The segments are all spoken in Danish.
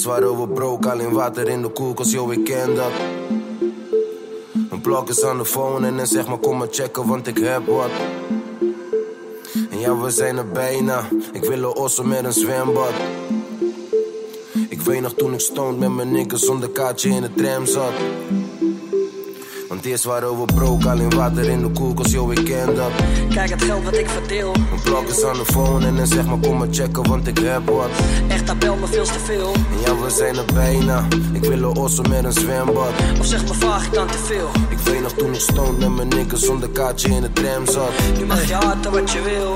Waren we broke, alleen water in de koelkast, yo, ik ken dat. Mijn blok is aan de phone en dan zeg maar kom maar checken, want ik heb wat. En ja, we zijn er bijna. Ik wil een ossen met een zwembad. Ik weet nog toen ik stond met mijn nikkers zonder kaartje in de tram zat. Want eerst waren we broke, alleen water in de koelkast, yo, ik ken dat. Kijk het geld wat ik verdeel. Mijn blok is aan de phone en dan zeg maar kom maar checken, want ik heb wat. Echt, me veel te veel. Ja, we zijn er bijna. Ik wil een ossen met een zwembad. Of zeg me vraag ik dan te veel. Ik weet nog toen ik stond met mijn nikkers zonder kaartje in de tram zat. Nu mag je harten wat je wil.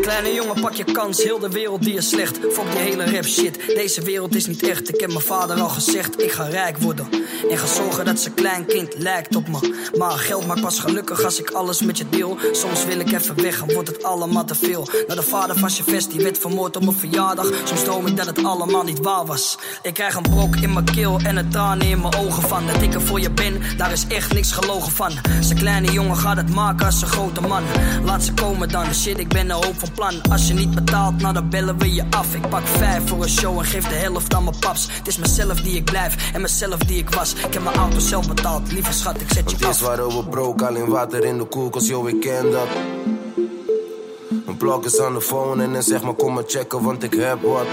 Kleine jongen, pak je kans, heel de wereld die is slecht. Fuck die hele rap shit, deze wereld is niet echt. Ik heb mijn vader al gezegd, ik ga rijk worden. En ga zorgen dat zijn klein kind lijkt op me. Maar geld maakt pas gelukkig als ik alles met je deel. Soms wil ik even weg en wordt het allemaal te veel. Naar de vader van je vest, die werd vermoord op mijn verjaardag. Soms droom ik dat het allemaal niet waar was. Ik krijg een brok in mijn keel en een tranen in mijn ogen van. Dat ik er voor je ben, daar is echt niks gelogen van. Zijn kleine jongen gaat het maken als een grote man. Laat ze komen dan, shit, ik ben een hoop van plan. Als je niet betaalt, nou dan bellen we je af. Ik pak vijf voor een show en geef de helft aan mijn paps. Het is mezelf die ik blijf en mezelf die ik was. Ik heb mijn auto zelf betaald, lieve schat, ik zet je af. waren we broke, alleen water in de koelkast, yo, ik ken dat. Mijn blok is aan de phone en dan zeg maar kom maar checken, want ik heb wat.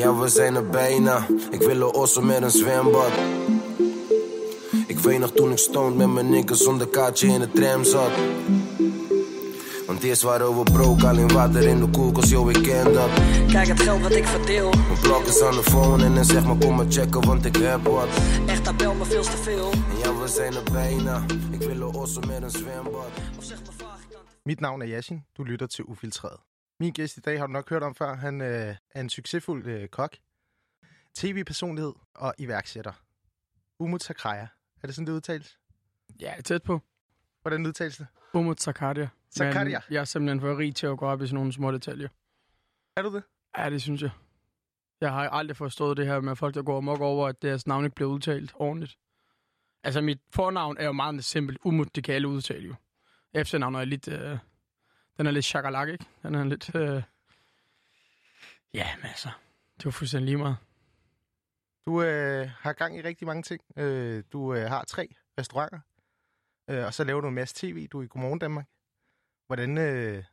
Ja, we zijn er bijna. Ik wil een ossen met een zwembad. Ik weet nog toen ik stond met mijn nikkers zonder kaartje in de tram zat. Want eerst waren we broke, alleen water in de koelkast, yo, ik ken dat. Kijk het geld wat ik verdeel. Mijn blok is aan de phone en dan zeg maar kom maar checken, want ik heb wat. Echt, dat bel me veel te veel. En ja, we zijn er bijna. Ik wil een ossen met een zwembad. Of zeg me vraag ik dan Mit navn er Yasin. Du lytter til Ufiltreret. Min gæst i dag har du nok hørt om før. Han øh, er en succesfuld øh, kok, tv-personlighed og iværksætter. Umut Sakraya. Er det sådan, det udtales? Ja, tæt på. Hvordan udtales det? Umut Zakaria. Zakaria? Men jeg er simpelthen for rig til at gå op i sådan nogle små detaljer. Er du det? Ja, det synes jeg. Jeg har aldrig forstået det her med folk, der går amok over, at deres navn ikke bliver udtalt ordentligt. Altså, mit fornavn er jo meget simpelt. Umut, det kan alle udtale jo. Efternavnet er lidt... Øh, den er lidt chakalak, ikke? Den er lidt... Øh... Ja, men altså... Det var fuldstændig lige meget. Du øh, har gang i rigtig mange ting. Øh, du øh, har tre restauranter, øh, og så laver du en masse tv. Du er i Godmorgen Danmark. Hvordan, øh,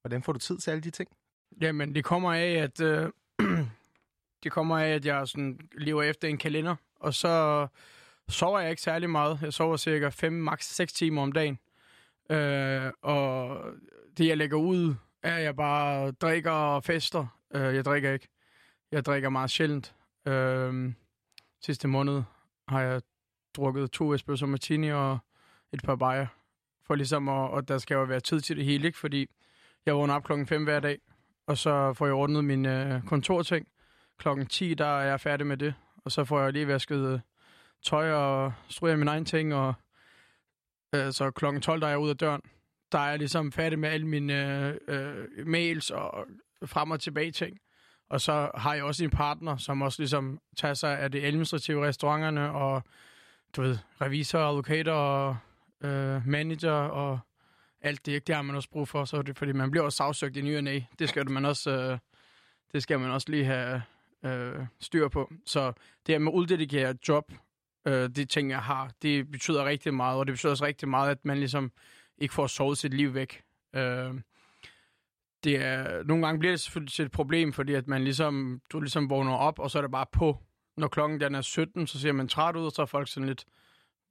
hvordan får du tid til alle de ting? Jamen, det kommer af, at... Øh, det kommer af, at jeg sådan lever efter en kalender, og så sover jeg ikke særlig meget. Jeg sover cirka 5, maks 6 timer om dagen. Øh, og det, jeg lægger ud, er, at jeg bare drikker og fester. Øh, jeg drikker ikke. Jeg drikker meget sjældent. Øh, sidste måned har jeg drukket to espresso martini og et par bajer. For ligesom, at, og der skal jo være tid til det hele, ikke? Fordi jeg vågner op klokken 5 hver dag, og så får jeg ordnet mine øh, kontorting. Klokken 10, der er jeg færdig med det, og så får jeg lige vasket øh, tøj og stryger mine egne ting, og øh, så klokken 12, der er jeg ude af døren. Der er jeg ligesom færdig med alle mine øh, øh, mails og frem og tilbage ting. Og så har jeg også en partner, som også ligesom tager sig af det administrative restauranterne, og du ved, revisor, advokater og øh, manager og alt det, det har man også brug for, så det, fordi man bliver også sagsøgt i ny og næ. Det skal man også, øh, det skal man også lige have øh, styr på. Så det her med at uddelegere job, øh, de ting, jeg har, det betyder rigtig meget, og det betyder også rigtig meget, at man ligesom ikke får sovet sit liv væk. Øh, det er, nogle gange bliver det selvfølgelig et problem, fordi at man ligesom, du ligesom vågner op, og så er det bare på. Når klokken den er 17, så ser man træt ud, og så er folk sådan lidt,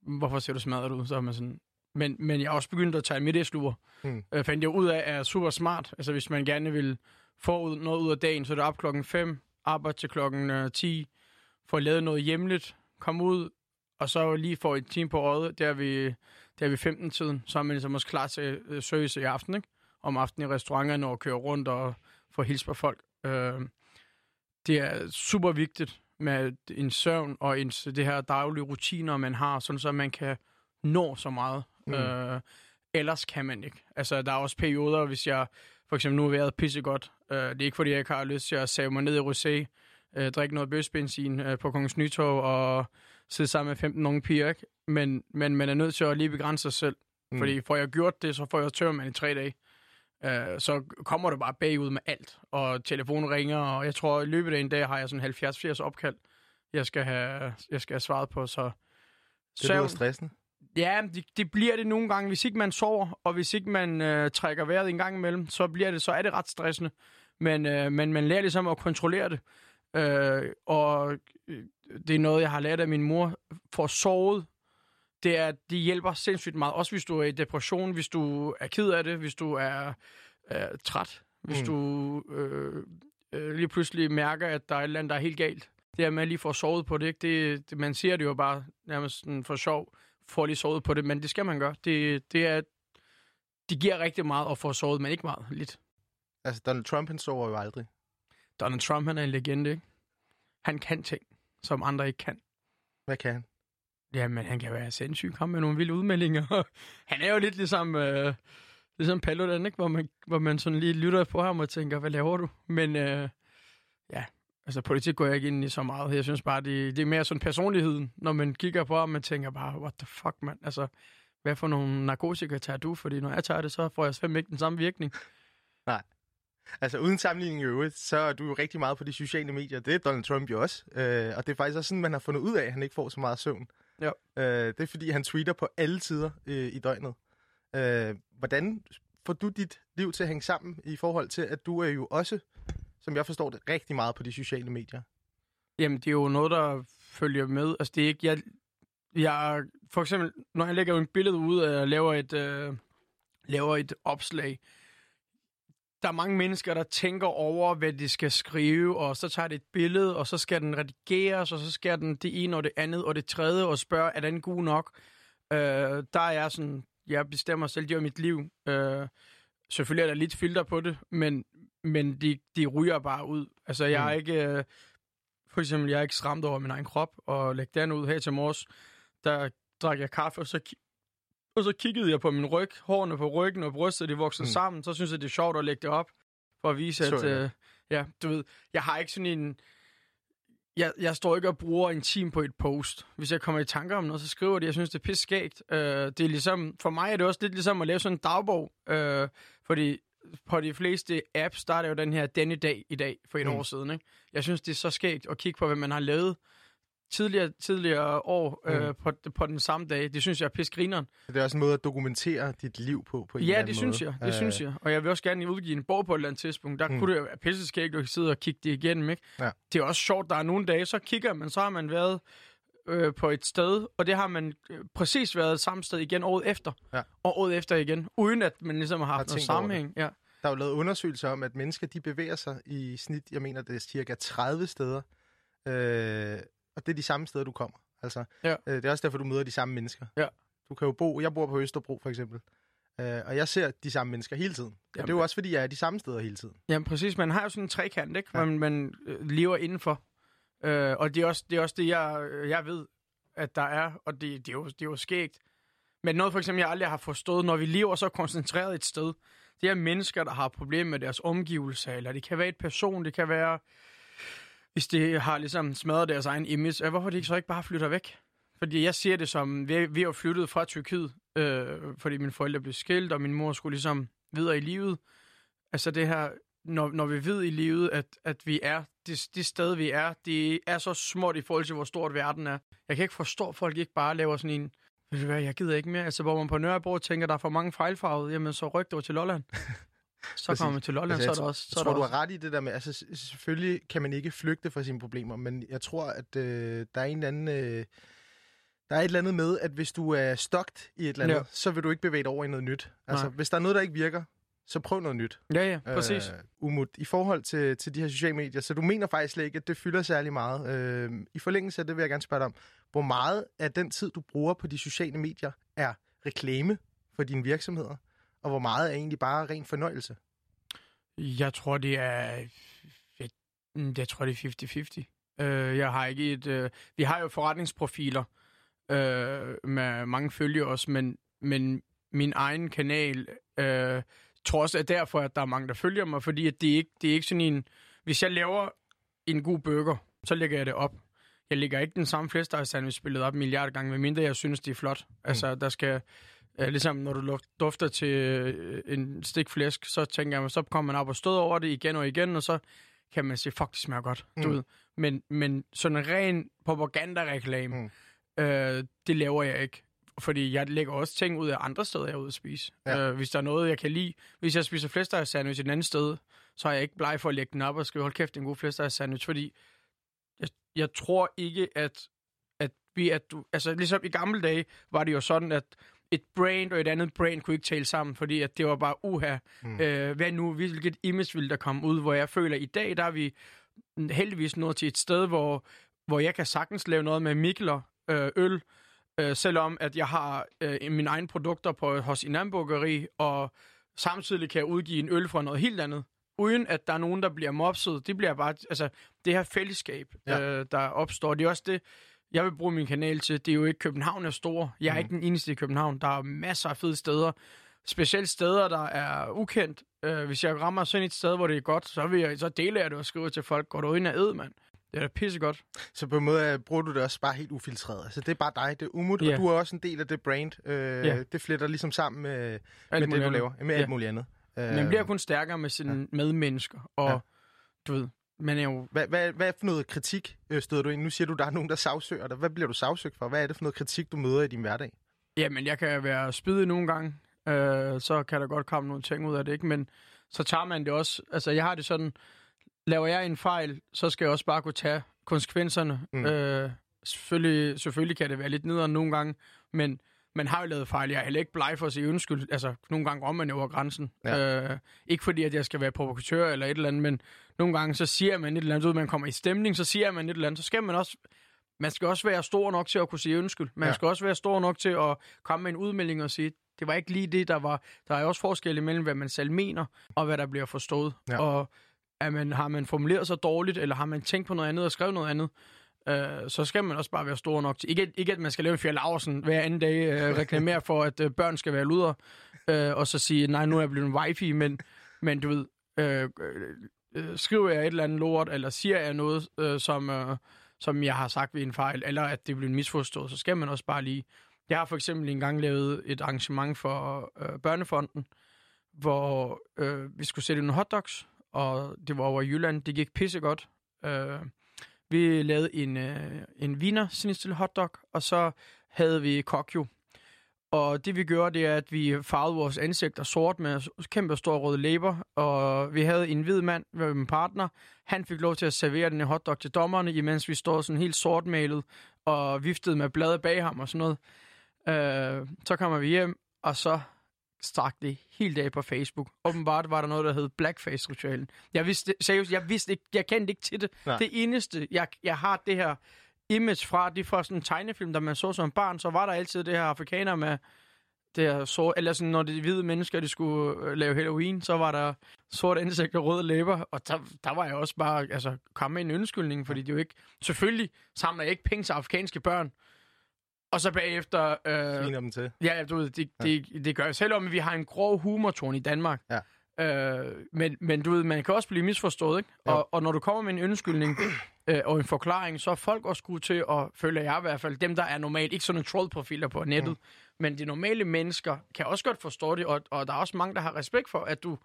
hvorfor ser du smadret ud? Så er man sådan, men, men jeg har også begyndt at tage middagslure. Mm. Mm. Øh, fandt jeg ud af, er super smart. Altså hvis man gerne vil få noget ud af dagen, så er det op klokken 5, arbejde til klokken øh, 10, få lavet noget hjemligt, komme ud, og så lige få et time på øjet, der er vi, der er vi 15-tiden, så er man ligesom også klar til øh, service i aften, ikke? Om aftenen i restauranterne og køre rundt og få hils på folk. Øh, det er super vigtigt med en søvn og en, det her daglige rutiner, man har, sådan så man kan nå så meget. Mm. Øh, ellers kan man ikke. Altså, der er også perioder, hvis jeg for eksempel nu har været pissegodt. Øh, det er ikke, fordi jeg ikke har lyst til at save mig ned i rosé, øh, drikke noget bøsbenzin øh, på Kongens Nytorv og sidde sammen med 15 unge piger, ikke? Men, men man er nødt til at lige begrænse sig selv. Mm. Fordi får jeg gjort det, så får jeg tørmand i tre dage. øh, så kommer du bare bagud med alt. Og telefonen ringer, og jeg tror, i løbet af en dag har jeg sådan 70-80 opkald, jeg skal have, jeg skal have svaret på. Så Det lyder stressende. Ja, det, det bliver det nogle gange. Hvis ikke man sover, og hvis ikke man øh, trækker vejret en gang imellem, så bliver det, så er det ret stressende. Men, øh, men man lærer ligesom at kontrollere det. Øh, og øh, det er noget, jeg har lært af min mor. For sovet, det er, de hjælper sindssygt meget. Også hvis du er i depression, hvis du er ked af det, hvis du er øh, træt, hvis Mm. du øh, øh, lige pludselig mærker, at der er et eller andet, der er helt galt. Det er at lige få sovet på det, ikke? Det, det, man siger det jo bare nærmest sådan for sjov, får lige sovet på det, men det skal man gøre. Det, det er, de giver rigtig meget at få sovet, men ikke meget lidt. Altså, Donald Trump, han sover jo aldrig. Donald Trump, han er en legende, ikke? Han kan ting, som andre ikke kan. Hvad kan han? Jamen, han kan være sindssyg, komme med nogle vilde udmeldinger. han er jo lidt ligesom, øh, ligesom Paludan, ikke? Hvor man, hvor man sådan lige lytter på ham og tænker, hvad laver du? Men øh, ja, altså politik går jeg ikke ind i så meget. Jeg synes bare, det, det er mere sådan personligheden, når man kigger på ham, man tænker bare, what the fuck, mand? Altså, hvad for nogle narkotika tager du? Fordi når jeg tager det, så får jeg fandme ikke den samme virkning. Nej. Altså, uden sammenligning i øvrigt, så er du jo rigtig meget på de sociale medier. Det er Donald Trump jo også. Øh, og det er faktisk også sådan, man har fundet ud af, at han ikke får så meget søvn. Ja. Øh, det er, fordi han tweeter på alle tider øh, i døgnet. Øh, hvordan får du dit liv til at hænge sammen i forhold til, at du er jo også, som jeg forstår det, rigtig meget på de sociale medier? Jamen, det er jo noget, der følger med. Altså, det er ikke... Jeg, jeg, for eksempel, når jeg lægger et billede ud og laver et, øh, laver et opslag, der er mange mennesker, der tænker over, hvad de skal skrive, og så tager det et billede, og så skal den redigeres, og så skal den det ene og det andet og det tredje, og spørge, er den god nok? Øh, der er jeg sådan, jeg bestemmer selv, det er mit liv. Øh, selvfølgelig er der lidt filter på det, men, men de, de ryger bare ud. Altså, jeg er Mm. ikke... Øh, for eksempel, jeg er ikke skræmt over min egen krop, og lægge den ud her til mors, der drak jeg kaffe, og så, og så kiggede jeg på min ryg, hårene på ryggen og brystet, de voksede Mm. mm. sammen, så synes jeg, det er sjovt at lægge det op, for at vise, at, øh, ja, du ved, jeg har ikke sådan en, jeg, jeg står ikke og bruger en time på et post. Hvis jeg kommer i tanker om noget, så skriver det. Jeg synes, det er pisse skægt. Øh, det er ligesom, for mig er det også lidt ligesom at lave sådan en dagbog. Øh, fordi på de fleste apps, er det jo den her denne dag i dag, for et mm. år siden. Ikke? Jeg synes, det er så skægt at kigge på, hvad man har lavet tidligere, tidligere år Mm. øh, på, på den samme dag. Det synes jeg er pisse grineren. Det er også en måde at dokumentere dit liv på, på en eller Ja, anden det synes måde. jeg. Det synes jeg. Og jeg vil også gerne udgive en bog på et eller andet tidspunkt. Der Mm. kunne det være pisseskægt at sidde og kigge det igennem, ikke? Ja. Det er også sjovt, der er nogle dage, så kigger man, så har man været øh, på et sted, og det har man øh, præcis været samme sted igen året efter. Ja. Og året efter igen, uden at man ligesom har Har haft noget tænkt over sammenhæng. Ja. Der er jo lavet undersøgelser om, at mennesker de bevæger sig i snit, jeg mener, det er cirka 30 steder. Øh, og det er de samme steder, du kommer. Altså, Ja. øh, det er også derfor, du møder de samme mennesker. Ja. Du kan jo bo, jeg bor på Østerbro for eksempel, øh, og jeg ser de samme mennesker hele tiden. Og det er jo også, fordi jeg er de samme steder hele tiden. Jamen præcis, man har jo sådan en trekant, ikke? Ja. Ja. Man, man øh, lever indenfor. Øh, og det er, også, det er også det, jeg, jeg ved, at der er, og det, det, er jo, det er jo skægt. Men noget for eksempel, jeg aldrig har forstået, når vi lever så koncentreret et sted, det er mennesker, der har problemer med deres omgivelser, eller det kan være et person, det kan være, hvis det har ligesom smadret deres egen image, øh, hvorfor de så ikke bare flytter væk? Fordi jeg ser det som, vi, vi er flyttet fra Tyrkiet, øh, fordi mine forældre blev skilt, og min mor skulle ligesom videre i livet. Altså det her, når, når vi ved i livet, at, at vi er, det, det sted vi er, det er så småt i forhold til, hvor stort verden er. Jeg kan ikke forstå, at folk ikke bare laver sådan en, ved du hvad, jeg gider ikke mere. Altså, hvor man på Nørrebro tænker, der er for mange fejlfarvede, jamen så ryk over til Lolland. Så Præcis. kommer man til Lolland, Altså, så er der også... Så Jeg tror, du har ret i det der med, altså selvfølgelig kan man ikke flygte fra sine problemer, men jeg tror, at øh, der er en eller anden... Øh, der er et eller andet med, at hvis du er stokt i et eller andet. Ja. så vil du ikke bevæge dig over i noget nyt. Altså, Nej. hvis der er noget, der ikke virker, så prøv noget nyt. Ja, ja, præcis. Øh, Umut, i forhold til, til de her sociale medier, så du mener faktisk slet ikke, at det fylder særlig meget. Øh, I forlængelse af det vil jeg gerne spørge dig om, hvor meget af den tid, du bruger på de sociale medier, er reklame for dine virksomheder, og hvor meget er egentlig bare ren fornøjelse? Jeg tror, det er... Jeg, mm, jeg tror, det er 50-50. Øh, jeg har ikke et... Øh, vi har jo forretningsprofiler øh, med mange følgere også, men, men min egen kanal øh, tror også, at derfor, at der er mange, der følger mig, fordi at det, er ikke, det er ikke sådan en... Hvis jeg laver en god burger, så lægger jeg det op. Jeg lægger ikke den samme flæskesteg sandwich spillet op en milliard gange, medmindre jeg synes, det er flot. Altså, der skal... Øh, ligesom når du dufter til øh, en stik flæsk, så tænker jeg, så kommer man op og støder over det igen og igen, og så kan man sige, fuck, det smager godt. Mm. Du ved. Men, men sådan en ren propaganda-reklame, Mm. øh, det laver jeg ikke. Fordi jeg lægger også ting ud af andre steder, jeg er ude at spise. Ja. Øh, hvis der er noget, jeg kan lide. Hvis jeg spiser flæsteg sandwich et andet sted, så er jeg ikke bleg for at lægge den op og skrive, hold kæft, det er en god flæsteg sandwich. Fordi jeg, jeg tror ikke, at, at vi... At du, altså, ligesom i gamle dage var det jo sådan, at et brand og et andet brand kunne ikke tale sammen, fordi at det var bare uha. Mm. Øh, hvad nu? Hvilket image ville der komme ud? Hvor jeg føler, at i dag, der er vi heldigvis nået til et sted, hvor, hvor jeg kan sagtens lave noget med mikler, øh, øl, øh, selvom at jeg har øh, mine egne produkter på, hos en anden og samtidig kan jeg udgive en øl fra noget helt andet, uden at der er nogen, der bliver mopset. Det bliver bare, altså, det her fællesskab, ja. øh, der opstår. Det er også det, jeg vil bruge min kanal til. Det er jo ikke, København er stor. Jeg er Mhm. ikke den eneste i København. Der er masser af fede steder. Specielt steder, der er ukendt. Øh, hvis jeg rammer sådan et sted, hvor det er godt, så, vil jeg, så deler jeg det og skriver til folk, går du ind og æd, mand. Det er da pissegodt. Så på en måde øh, bruger du det også bare helt ufiltreret. Altså, det er bare dig, det er umut, Ja. og du er også en del af det brand. Øh, Ja. Det fletter ligesom sammen med, med Alt det, du andet. laver. Med alt Ja. muligt andet. Øh, Man bliver kun stærkere med sine ja. medmennesker. Og ja. du ved, er jo... Hvad, hvad, hvad for noget kritik øh, støder du ind? Nu siger du, der er nogen, der sagsøger dig. Hvad bliver du sagsøgt for? Hvad er det for noget kritik, du møder i din hverdag? Jamen, jeg kan være spydig nogle gange. Øh, så kan der godt komme nogle ting ud af det, ikke? Men så tager man det også... Altså, jeg har det sådan... Laver jeg en fejl, så skal jeg også bare kunne tage konsekvenserne. Mm. Øh, selvfølgelig, selvfølgelig kan det være lidt nederen nogle gange, men man har jo lavet fejl. Jeg er heller ikke bleg for at sige undskyld. Altså, nogle gange om man over grænsen. Ja. Øh, ikke fordi, at jeg skal være provokatør eller et eller andet, men nogle gange så siger man et eller andet, ud, man kommer i stemning, så siger man et eller andet, så skal man også man skal også være stor nok til at kunne sige undskyld. Man Ja. ja. skal også være stor nok til at komme med en udmelding og sige, det var ikke lige det, der var. Der er også forskel imellem, hvad man selv mener, og hvad der bliver forstået. Ja. Og er man, har man formuleret sig dårligt, eller har man tænkt på noget andet og skrevet noget andet, øh, så skal man også bare være stor nok til. Ikke, ikke at man skal lave en Fjell Laursen hver anden dag, øh, reklamere for, at øh, børn skal være luder, øh, og så sige, nej, nu er jeg blevet en wifi, men, men du ved, øh, øh, skriver jeg et eller andet lort, eller siger jeg noget, øh, som, øh, som jeg har sagt ved en fejl, eller at det bliver misforstået, så skal man også bare lige... Jeg har for eksempel engang lavet et arrangement for øh, Børnefonden, hvor øh, vi skulle sætte nogle hotdogs, og det var over i Jylland. Det gik pissegodt. Øh, vi lavede en, øh, en wiener til hotdog, og så havde vi kokjo. Og det vi gjorde, det er, at vi farvede vores ansigter sort med kæmpe store røde læber, og vi havde en hvid mand øh, med min partner. Han fik lov til at servere den hotdog til dommerne, imens vi stod sådan helt sortmalet og viftede med blade bag ham og sådan noget. Øh, så kommer vi hjem, og så strak det helt af på Facebook. Åbenbart var der noget, der hed Blackface-ritualen. Jeg vidste, seriøst, jeg vidste ikke, jeg kendte ikke til det. Nej. Det eneste, jeg, jeg har det her image fra, det er fra sådan en tegnefilm, der man så som barn, så var der altid det her afrikaner med det her sort, eller sådan, når de hvide mennesker, de skulle øh, lave Halloween, så var der sort ansigt og røde læber, og der, der var jeg også bare, altså, kom med en undskyldning, fordi det jo ikke, selvfølgelig samler jeg ikke penge til afrikanske børn, og så bagefter, øh, Sviner dem til. Ja, du ved, det, det, det gør jeg. Selvom vi har en grov humortone i Danmark. Ja. Øh, men, men du ved, man kan også blive misforstået, ikke? Og, og når du kommer med en undskyldning øh, og en forklaring, så er folk også gode til at, føler jeg i hvert fald, dem der er normalt, ikke sådan en trollprofiler på nettet, mm. men de normale mennesker kan også godt forstå det, og, og der er også mange, der har respekt for, at du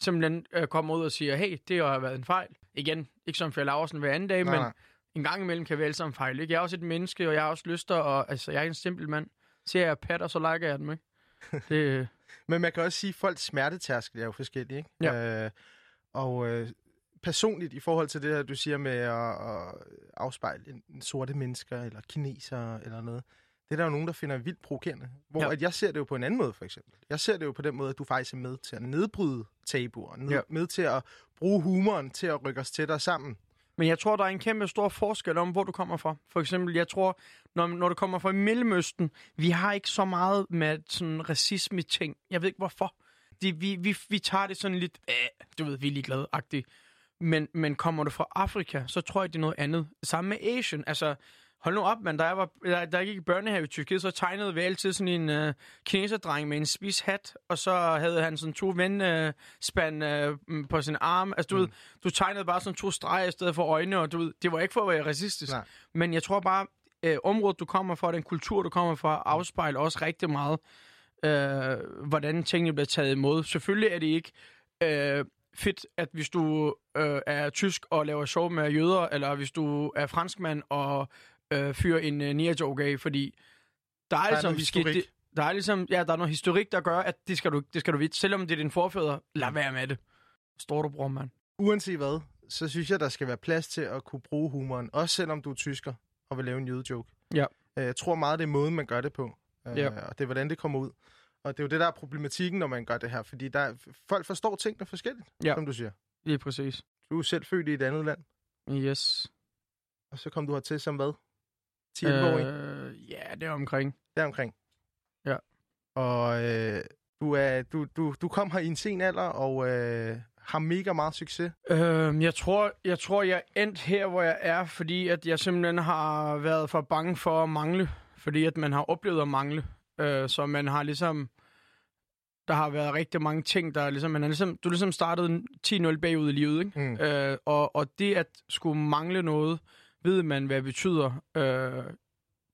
simpelthen øh, kommer ud og siger, hey, det har været en fejl. Igen, ikke som Fjell Laursen hver anden dag, Nej, men nej. En gang imellem kan vi alle sammen fejle. Ikke? Jeg er også et menneske, og jeg har også lyst til at... Altså, jeg er en simpel mand. Ser jeg patter, så liker jeg dem, ikke? Det, Men man kan også sige, at folks smertetærskel er jo forskellige, ikke? Ja. Øh, og øh, personligt i forhold til det her, du siger med at, at afspejle en, sorte mennesker, eller kineser, eller noget, det er der jo nogen, der finder vildt provokerende. Hvor Ja. at jeg ser det jo på en anden måde, for eksempel. Jeg ser det jo på den måde, at du faktisk er med til at nedbryde tabuer, ned, ja. med til at bruge humoren til at rykke os tættere sammen. Men jeg tror, der er en kæmpe stor forskel om, hvor du kommer fra. For eksempel, jeg tror, når, når du kommer fra Mellemøsten, vi har ikke så meget med sådan racisme-ting. Jeg ved ikke, hvorfor. Det, vi, vi, vi tager det sådan lidt, øh, du ved, vi er ligeglade-agtigt. Men, men kommer du fra Afrika, så tror jeg, det er noget andet. Samme med Asian. Altså, hold nu op, mand. Da jeg, var, da, da jeg gik i børnehave i Tyrkiet, så tegnede vi altid sådan en øh, kineserdreng med en spids hat, og så havde han sådan to vendespand øh, på sin arm. Altså, du mm. ved, du tegnede bare sådan to streger i stedet for øjne, og du ved, det var ikke for at være racistisk. Nej. Men jeg tror bare, øh, området, du kommer fra, den kultur, du kommer fra, afspejler også rigtig meget øh, hvordan tingene bliver taget imod. Selvfølgelig er det ikke øh, fedt, at hvis du øh, er tysk og laver sjov med jøder, eller hvis du er franskmand og øh, fyrer en øh, nea-joke af, fordi der er, Der er ligesom sket historik. det, der er ligesom, ja, der er noget historik, der gør, at det skal du, det skal du vide. Selvom det er din forfædre, lad være med det. Står du, bror, mand. Uanset hvad, så synes jeg, der skal være plads til at kunne bruge humoren. Også selvom du er tysker og vil lave en jødejoke. Ja. Øh, Jeg tror meget, det er måden, man gør det på. Øh, Ja. Og det er, hvordan det kommer ud. Og det er jo det, der er problematikken, når man gør det her. Fordi der, er- folk forstår tingene forskelligt, Ja. som du siger. Lige præcis. Du er selv født i et andet land, Yes. og så kom du hertil som hvad? 10 øh... år, ikke? Øh, ja, det er omkring. Ja. Og øh, du, er, du, du, du kom her i en sen alder, og øh, har mega meget succes. Øh, jeg, tror, jeg tror, jeg er endt her, hvor jeg er, fordi at jeg simpelthen har været for bange for at mangle. Fordi at man har oplevet at mangle. Øh, så man har ligesom... Der har været rigtig mange ting, der ligesom... Man har ligesom du ligesom startet 10-0 bagud i livet, ikke? Mm. Øh, og, og det at skulle mangle noget, ved man, hvad det betyder, øh,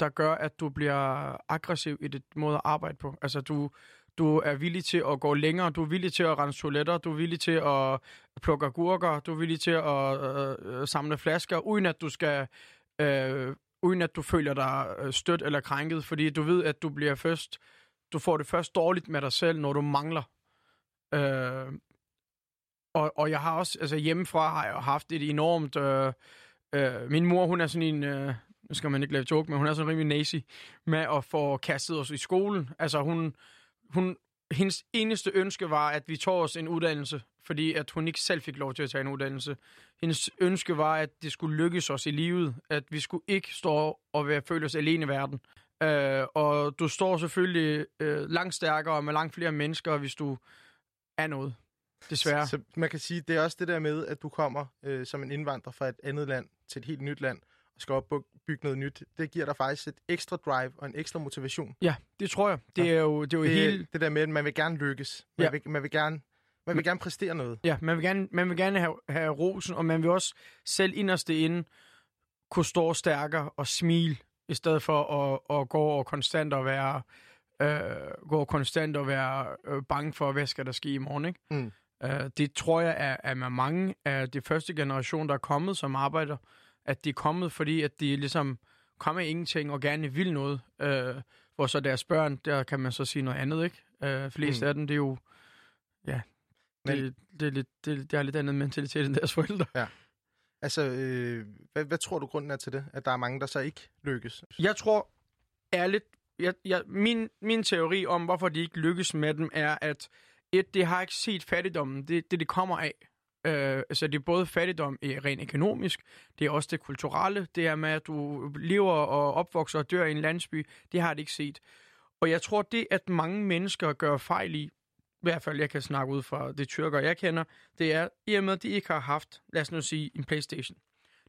der gør, at du bliver aggressiv i dit måde at arbejde på. Altså, du, du er villig til at gå længere, du er villig til at rense toiletter, du er villig til at plukke agurker, du er villig til at øh, øh samle flasker, uden at du skal... Øh, uden at du føler dig øh, stødt eller krænket, fordi du ved, at du bliver først... Du får det først dårligt med dig selv, når du mangler. Øh, og, og jeg har også, altså hjemmefra har jeg haft et enormt... Øh, øh, min mor, hun er sådan en... Øh, nu skal man ikke lave joke, men hun er sådan rimelig nazi med at få kastet os i skolen. Altså hun, hun, hendes eneste ønske var, at vi tog os en uddannelse, fordi at hun ikke selv fik lov til at tage en uddannelse. Hendes ønske var, at det skulle lykkes os i livet, at vi skulle ikke stå og være, føle os alene i verden. Øh, og du står selvfølgelig øh, langt stærkere med langt flere mennesker, hvis du er noget. Desværre. Så man kan sige, det er også det der med, at du kommer øh, som en indvandrer fra et andet land til et helt nyt land, og skal opbygge noget nyt. Det giver dig faktisk et ekstra drive og en ekstra motivation. Ja, det tror jeg. Det er jo, det er jo Det, hele... det der med, at man vil gerne lykkes. Man, Ja. vil, man vil gerne man vil gerne præstere noget. Ja, man vil gerne, man vil gerne have, have rosen, og man vil også selv inderst inde kunne stå stærkere og smile, i stedet for at, at gå og konstant og være øh, gå konstant og være øh, bange for, hvad skal der ske i morgen, ikke? Mm. Øh, det tror jeg er, er med mange af de første generation, der er kommet som arbejder, at de er kommet, fordi at de ligesom kommer ingenting og gerne vil noget. Øh, hvor så deres børn, der kan man så sige noget andet, ikke? Øh, flest Mm. af dem, det er jo, ja, det, det, er lidt, det, det er lidt andet mentalitet end deres forældre. Altså, øh, hvad, hvad tror du grunden er til det? At der er mange, der så ikke lykkes? Jeg tror ærligt, jeg, jeg, min, min teori om, hvorfor de ikke lykkes med dem, er, at et, det har ikke set fattigdommen, det det, det kommer af. Øh, altså det er både fattigdom i rent økonomisk, det er også det kulturelle, det er med, at du lever og opvokser og dør i en landsby, det har det ikke set. Og jeg tror, det at mange mennesker gør fejl i, i hvert fald jeg kan snakke ud fra det tyrker, jeg kender, det er, i og med, at de ikke har haft, lad os nu sige, en Playstation.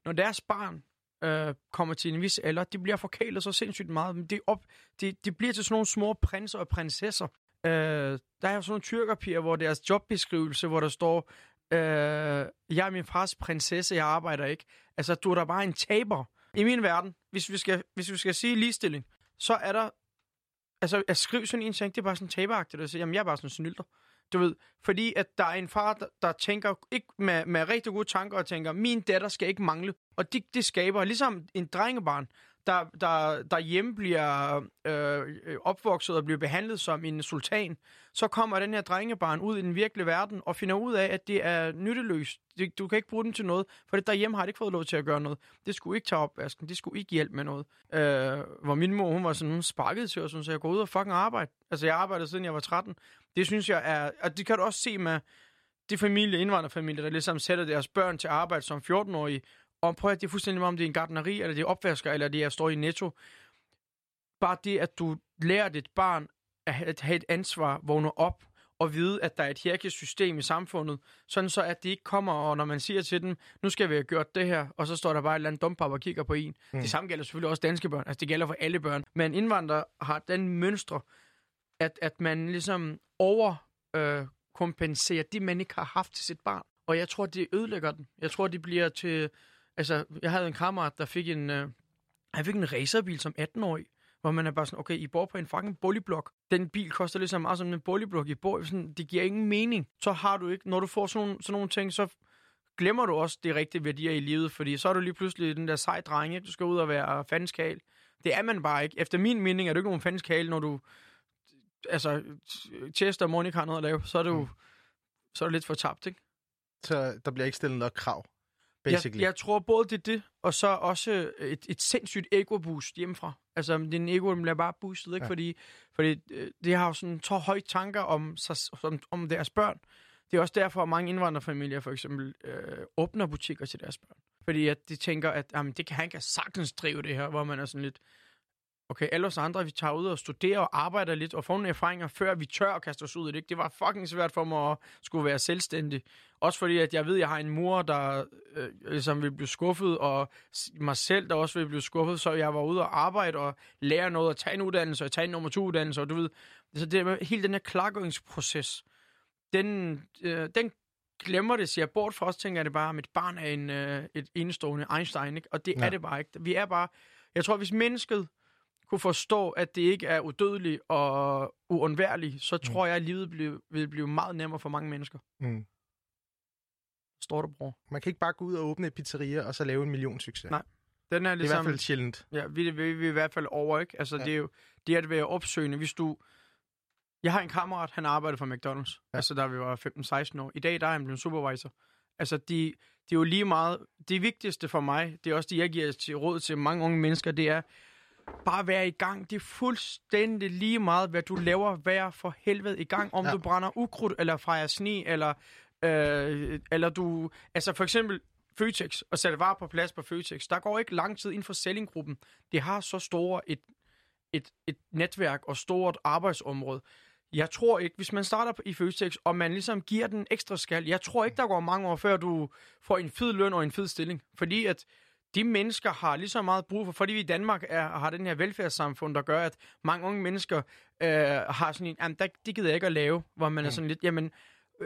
Når deres barn øh, kommer til en vis alder, de bliver forkælet så sindssygt meget. Men det, op, det, det bliver til sådan nogle små prinser og prinsesser. Øh, der er jo sådan nogle tyrkerpiger, hvor deres jobbeskrivelse, hvor der står, øh, jeg er min fars prinsesse, jeg arbejder ikke. Altså, du er da bare en taber. I min verden, hvis vi skal, hvis vi skal sige ligestilling, så er der, altså at skrive sådan en ting, det er bare sådan taberagtigt, at sige, jamen jeg er bare sådan en snylter. Du ved, fordi at der er en far, der, der tænker ikke med, med rigtig gode tanker og tænker, min datter skal ikke mangle. Og det, det skaber, ligesom en drengebarn, der, der, der hjemme bliver øh, opvokset og bliver behandlet som en sultan, så kommer den her drengebarn ud i den virkelige verden og finder ud af, at det er nytteløst. Du kan ikke bruge den til noget, for det derhjemme har det ikke fået lov til at gøre noget. Det skulle ikke tage opvasken, det skulle ikke hjælpe med noget. Øh, hvor min mor, hun var sådan, hun sparkede til os, så sagde, gå ud og fucking arbejde. Altså, jeg arbejdede siden jeg var 13. Det synes jeg er, og det kan du også se med de familie, indvandrerfamilier, der ligesom sætter deres børn til arbejde som 14-årige, og prøv at det er fuldstændig om det er en gardneri, eller det er opvasker, eller det er står i netto. Bare det, at du lærer dit barn at have- at et ansvar, vågne op og vide, at der er et hierarkisk system i samfundet, sådan så at de ikke kommer, og når man siger til dem, nu skal vi have gjort det her, og så står der bare et eller andet dumpap og kigger på en. Mm. Det samme gælder selvfølgelig også danske børn, altså det gælder for alle børn. Men indvandrere har den mønstre, at, at man ligesom over øh, det, man ikke har haft til sit barn. Og jeg tror, det ødelægger den. Jeg tror, det bliver til... Altså, jeg havde en kammerat, der fik en... Øh, han fik en racerbil som 18-årig, hvor man er bare sådan, okay, I bor på en fucking boligblok. Den bil koster lige så meget som en boligblok, I bor. Sådan, det giver ingen mening. Så har du ikke, når du får sådan nogle, sådan nogle ting, så glemmer du også de rigtige værdier i livet, fordi så er du lige pludselig den der sej dreng, ikke? Du skal ud og være fanskal. Det er man bare ikke. Efter min mening er du ikke nogen fanskal, når du altså, Chester og Monica har noget at lave, så er du, mm. så er du lidt for tabt, ikke? Så der bliver ikke stillet nok krav, basically. jeg tror både det er det, og så også et, et sindssygt ego-boost hjemmefra. Altså, din ego den bliver bare boostet, ikke? Ja. Ja. Fordi, fordi øh, det har jo sådan så høje tanker om, sig, om, om deres børn. Det er også derfor, at mange indvandrerfamilier for eksempel øh, åbner butikker til deres børn. Fordi at de tænker, at jamen, det kan han kan sagtens drive det her, hvor man er sådan lidt, okay, alle os andre, vi tager ud og studerer og arbejder lidt og får nogle erfaringer, før vi tør at kaste os ud i det. Det var fucking svært for mig at skulle være selvstændig. Også fordi, at jeg ved, at jeg har en mor, der øh, ligesom vil blive skuffet, og mig selv, der også vil blive skuffet, så jeg var ude og arbejde og lære noget, og tage en uddannelse, og tage en nummer to uddannelse, og du ved, så det med hele den her klargøringsproces, den, øh, den glemmer det, siger bort for os, tænker jeg det bare, at mit barn er en, øh, et enestående Einstein, ikke? og det. Ja. er det bare ikke. Vi er bare, jeg tror, hvis mennesket kunne forstå, at det ikke er udødeligt og uundværligt, så tror jeg, at livet blive, vil blive meget nemmere for mange mennesker. Mm. Står der, bror? Man kan ikke bare gå ud og åbne et pizzeria, og så lave en million succes. Nej. Den er Det er i ligesom... hvert fald sjældent. Ja, vi, vi, vi er i hvert fald over, ikke? Altså, Ja. det er jo det at være opsøgende. Hvis du... Jeg har en kammerat, han arbejder for McDonald's. Ja. Altså, da vi var 15-16 år. I dag, der er han blevet supervisor. Altså, de, det er jo lige meget... Det vigtigste for mig, det er også det, jeg giver til råd til mange unge mennesker, det er bare være i gang. Det er fuldstændig lige meget, hvad du laver. Vær for helvede i gang. Om Ja. du brænder ukrudt, eller fejrer sne, eller, øh, eller du... Altså, for eksempel Føtex, og sætte varer på plads på Føtex. Der går ikke lang tid inden for sellinggruppen. Det har så store et, et, et netværk og stort arbejdsområde. Jeg tror ikke, hvis man starter i Føtex, og man ligesom giver den ekstra skal, jeg tror ikke, der går mange år, før du får en fed løn og en fed stilling. Fordi at de mennesker har lige så meget brug for, fordi vi i Danmark er, har den her velfærdssamfund, der gør, at mange unge mennesker øh, har sådan en, jamen, der, det gider jeg ikke at lave, hvor man er sådan lidt, jamen,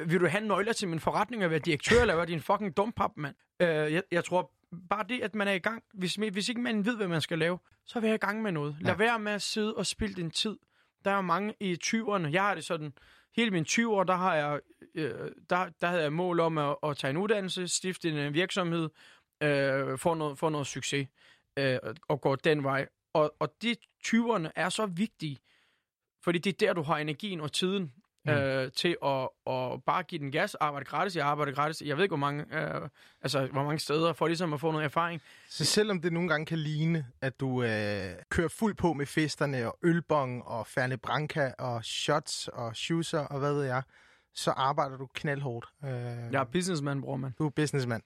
vil du have nøgler til min forretning og være direktør, eller hvad? Din fucking dumpap, mand. Øh, jeg, jeg tror bare det, at man er i gang. Hvis, hvis ikke man ved, hvad man skal lave, så er jeg i gang med noget. Lad Ja. være med at sidde og spilde din tid. Der er jo mange i 20'erne. Jeg har det sådan, hele mine 20 år, der har jeg, øh, der, der havde jeg mål om at, at tage en uddannelse, stifte en øh, virksomhed, øh, få, noget, få noget succes øh, og gå den vej. Og, og de 20'erne er så vigtige, fordi det er der, du har energien og tiden Mm. øh, til at, at bare give den gas, arbejde gratis, jeg arbejder gratis, jeg ved ikke, hvor mange, øh, altså, hvor mange steder, for ligesom at få noget erfaring. Så selvom det nogle gange kan ligne, at du øh, kører fuld på med festerne og ølbong og Ferne Branca og shots og shoeser og hvad ved jeg, så arbejder du knaldhårdt. Øh, Jeg er businessman, bror, man. Du er businessmand.